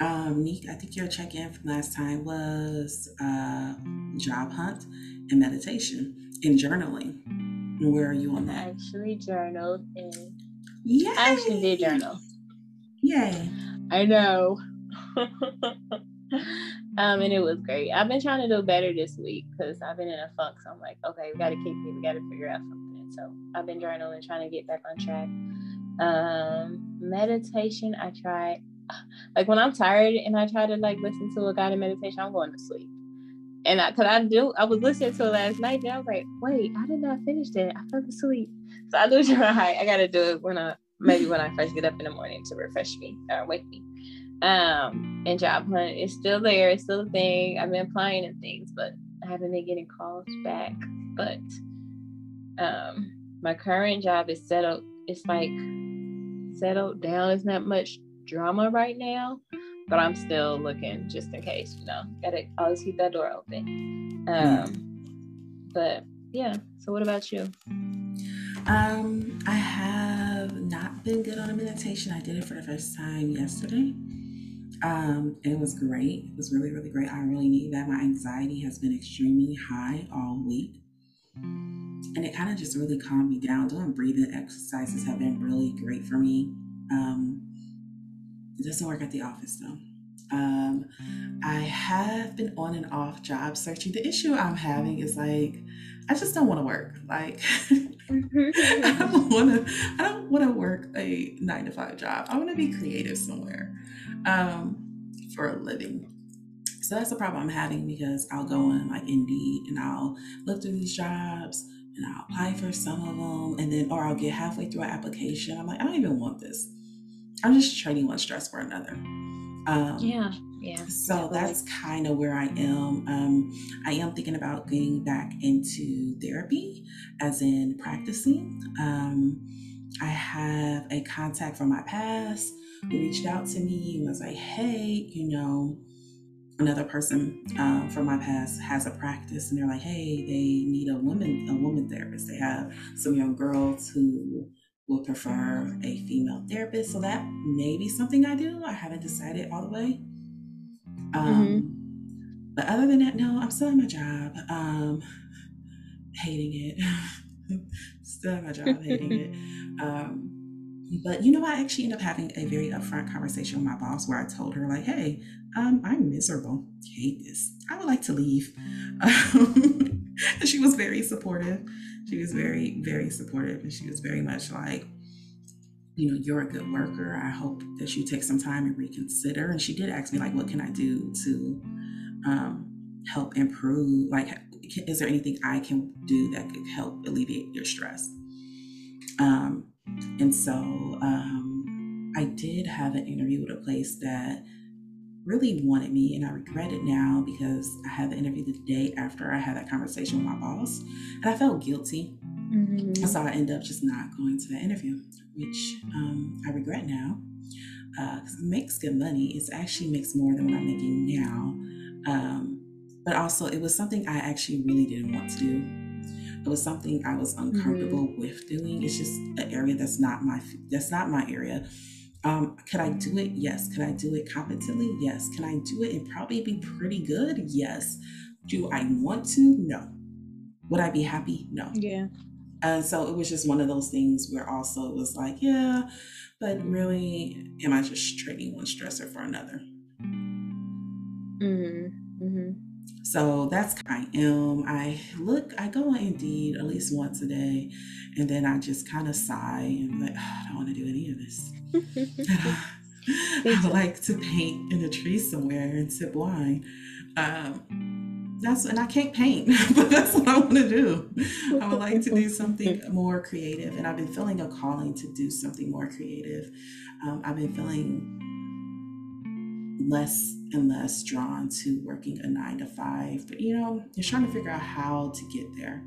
Um, Neek, I think your check-in from last time was uh, job hunt and meditation and journaling. Where are you on that? I actually journaled and yeah, I actually did journal. Yay. I know. (laughs) um, and it was great. I've been trying to do better this week because I've been in a funk. So I'm like, okay, we got to keep it. We got to figure out something. So I've been journaling, trying to get back on track. Um, meditation, I tried. (sighs) Like when I'm tired and I try to like listen to a guided meditation, I'm going to sleep. And I, cause I do, I was listening to it last night and I was like, wait, I did not finish that. I fell asleep. So I do (laughs) try. I got to do it when I maybe when I first get up in the morning to refresh me or wake me. Um, and job hunt is still there, it's still a thing. I've been applying and things, but I haven't been getting calls back. But um, my current job is settled. It's like settled down. It's not much drama right now, but I'm still looking just in case. You know, gotta always keep that door open. Um, but yeah. So what about you? Um, I have not been good on a meditation. I did it for the first time yesterday. Um, it was great. It was really, really great. I really need that. My anxiety has been extremely high all week. And it kind of just really calmed me down. Doing breathing exercises have been really great for me. Um, it doesn't work at the office though. Um, I have been on and off job searching. The issue I'm having is like, I just don't want to work. Like, (laughs) I don't want to. I don't want to work a nine to five job. I want to be creative somewhere um, for a living. So that's the problem I'm having because I'll go on like Indeed and I'll look through these jobs and I'll apply for some of them and then or I'll get halfway through an application. I'm like, I don't even want this. I'm just trading one stress for another. Um, yeah, yeah. So that's kind of where I am. Um, I am thinking about getting back into therapy, as in practicing. Um, I have a contact from my past who reached out to me and was like, "Hey, you know." Another person uh, from my past has a practice, and they're like, "Hey, they need a woman, a woman therapist. They have some young girls who would prefer a female therapist. So that may be something I do. I haven't decided all the way. Um, mm-hmm. But other than that, no, I'm still at my job. Um, hating it. (laughs) still at my job, hating it. (laughs) Um, but you know, I actually ended up having a very upfront conversation with my boss where I told her, like, hey, um, I'm miserable. hate this. I would like to leave. (laughs) and she was very supportive she was very, very supportive and she was very much like, you know, you're a good worker. I hope that you take some time and reconsider. And she did ask me, like, what can I do to um, help improve? Like, is there anything I can do that could help alleviate your stress? Um, and so um, I did have an interview with a place that really wanted me and I regret it now because I had the interview the day after I had that conversation with my boss and I felt guilty. Mm-hmm. So I ended up just not going to the interview, which um, I regret now because uh, it makes good money. It actually makes more than what I'm making now. Um, but also, it was something I actually really didn't want to do. It was something I was uncomfortable mm-hmm. with doing. It's just an area that's not my that's not my area. Um, could I do it? Yes. Could I do it competently? Yes. Can I do it and probably be pretty good? Yes. Do I want to? No. Would I be happy? No. Yeah. And so it was just one of those things where also it was like, yeah, but really, am I just trading one stressor for another? Mm-hmm. Mm-hmm. So that's kind of I am. I look, I go on Indeed at least once a day, and then I just kind of sigh and like, oh, I don't want to do any of this. (laughs) (sighs) I would like to paint in a tree somewhere and sip wine. Um, that's and I can't paint, (laughs) but that's what I want to do. I would like to do something (laughs) more creative, and I've been feeling a calling to do something more creative. Um, I've been feeling less and less drawn to working a nine to five, but you know, you're trying to figure out how to get there.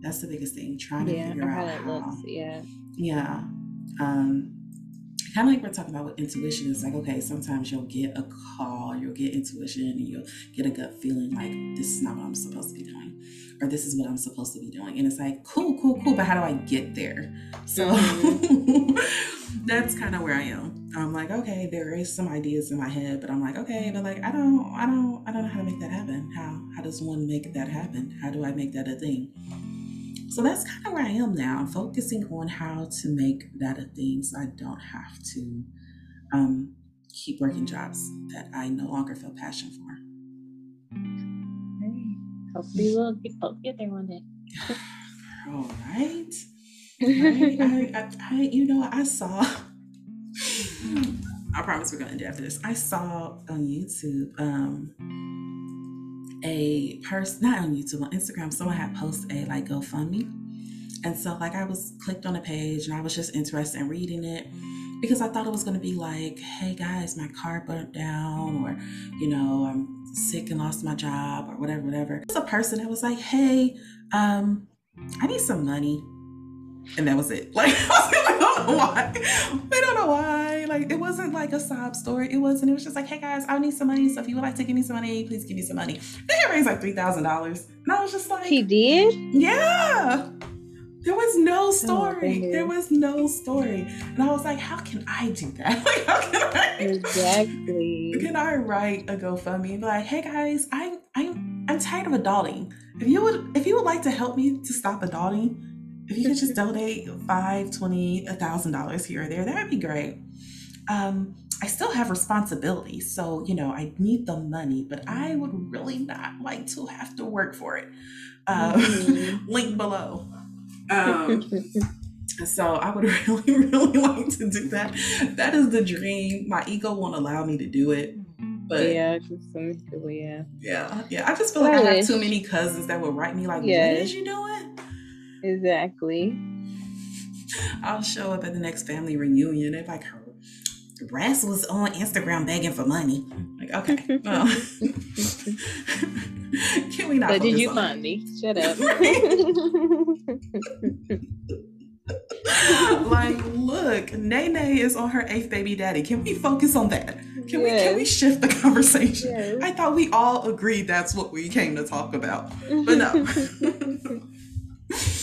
That's the biggest thing. Trying to figure out how. how. Looks, yeah. Yeah. Um, kind of like we're talking about with intuition it's like okay sometimes you'll get a call you'll get intuition and you'll get a gut feeling like this is not what i'm supposed to be doing or this is what i'm supposed to be doing and it's like cool cool cool but how do i get there? So mm-hmm. (laughs) that's kind of where i am. I'm like okay there is some ideas in my head but i'm like okay but like i don't i don't i don't know how to make that happen. How how does one make that happen? How do i make that a thing so that's kind of where I am now. I'm focusing on how to make that a thing so I don't have to um, keep working jobs that I no longer feel passion for. Hopefully we'll get, get there one day. (sighs) All right. right. (laughs) I, I, I, you know, I saw. I promise we're gonna do after this. I saw on YouTube um, a person, not on YouTube, on Instagram, someone had posted a like GoFundMe. And so like I was clicked on a page and I was just interested in reading it because I thought it was gonna be like, hey guys, my car burnt down, or you know, I'm sick and lost my job, or whatever, whatever. There's a person that was like, hey, um, I need some money. And that was it. (laughs) Like, I don't know why. I don't know why. Like, it wasn't like a sob story. It wasn't. It was just like, hey guys, I need some money. So if you would like to give me some money, please give me some money. They raised like three thousand dollars, and I was just like, he did. Yeah. There was no oh, story. Oh, there was no story. And I was like, how can I do that? (laughs) Like, how can I (laughs) exactly can I write a GoFundMe and be like, hey guys, I'm I'm I'm tired of adulting. If you would if you would like to help me to stop adulting, if you could just donate five, twenty, a thousand dollars here or there, that would be great. Um, I still have responsibilities, so you know I need the money, but I would really not like to have to work for it. Uh, mm-hmm. (laughs) link below. Um, so I would (laughs) really, really like to do that. That is the dream. My ego won't allow me to do it. But yeah, just some people, yeah. Yeah, yeah. I just feel like I, I have too many cousins that would write me like, yes. "What is you doing?" Exactly. I'll show up at the next family reunion. They're like, Brass was on Instagram begging for money. Like, okay, well, (laughs) can we not? But did you find me? Shut up. (laughs) like, look, Nene is on her eighth baby daddy. Can we focus on that? Can yes. we can we shift the conversation? Yes. I thought we all agreed that's what we came to talk about, but no. (laughs)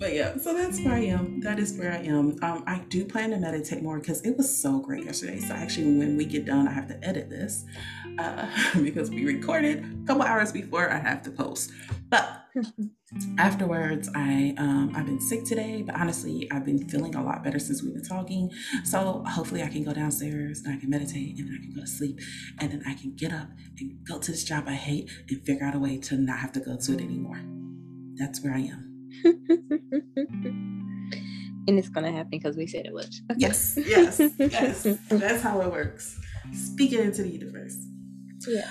but yeah, so that's where I am. That is where I am. Um, I do plan to meditate more because it was so great yesterday. So actually, when we get done, I have to edit this uh, (laughs) because we recorded a couple hours before I have to post. But (laughs) afterwards, I um, I've been sick today, but honestly, I've been feeling a lot better since we've been talking. So hopefully, I can go downstairs and I can meditate and I can go to sleep, and then I can get up and go to this job I hate and figure out a way to not have to go to it anymore. That's where I am. (laughs) and it's gonna happen because we said it would. yes, (laughs) yes, yes. That's how it works. Speaking into the universe. Yeah.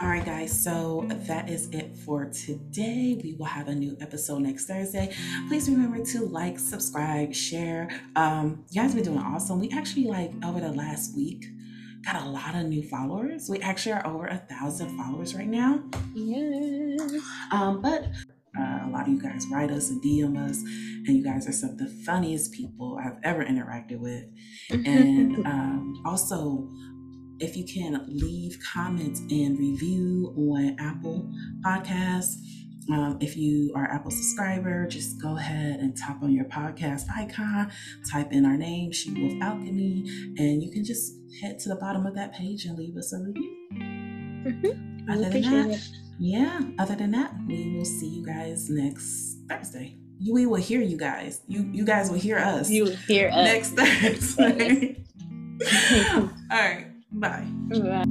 All right, guys. So that is it for today. We will have a new episode next Thursday. Please remember to like, subscribe, share. Um, you guys been doing awesome. We actually like over the last week got a lot of new followers. We actually are over a thousand followers right now. Yes. Um, but uh, a lot of you guys write us and DM us, and you guys are some of the funniest people I've ever interacted with. And (laughs) um, also, if you can leave comments and review on Apple Podcasts. Um, if you are Apple subscriber, just go ahead and tap on your podcast icon, type in our name, She Wolf Alchemy, and you can just head to the bottom of that page and leave us a review. Mm-hmm. Other than that, it yeah, other than that, we will see you guys next Thursday. We will hear you guys. You you guys will hear us. You will hear us next Thursday. (laughs) (laughs) All right. Bye. Bye.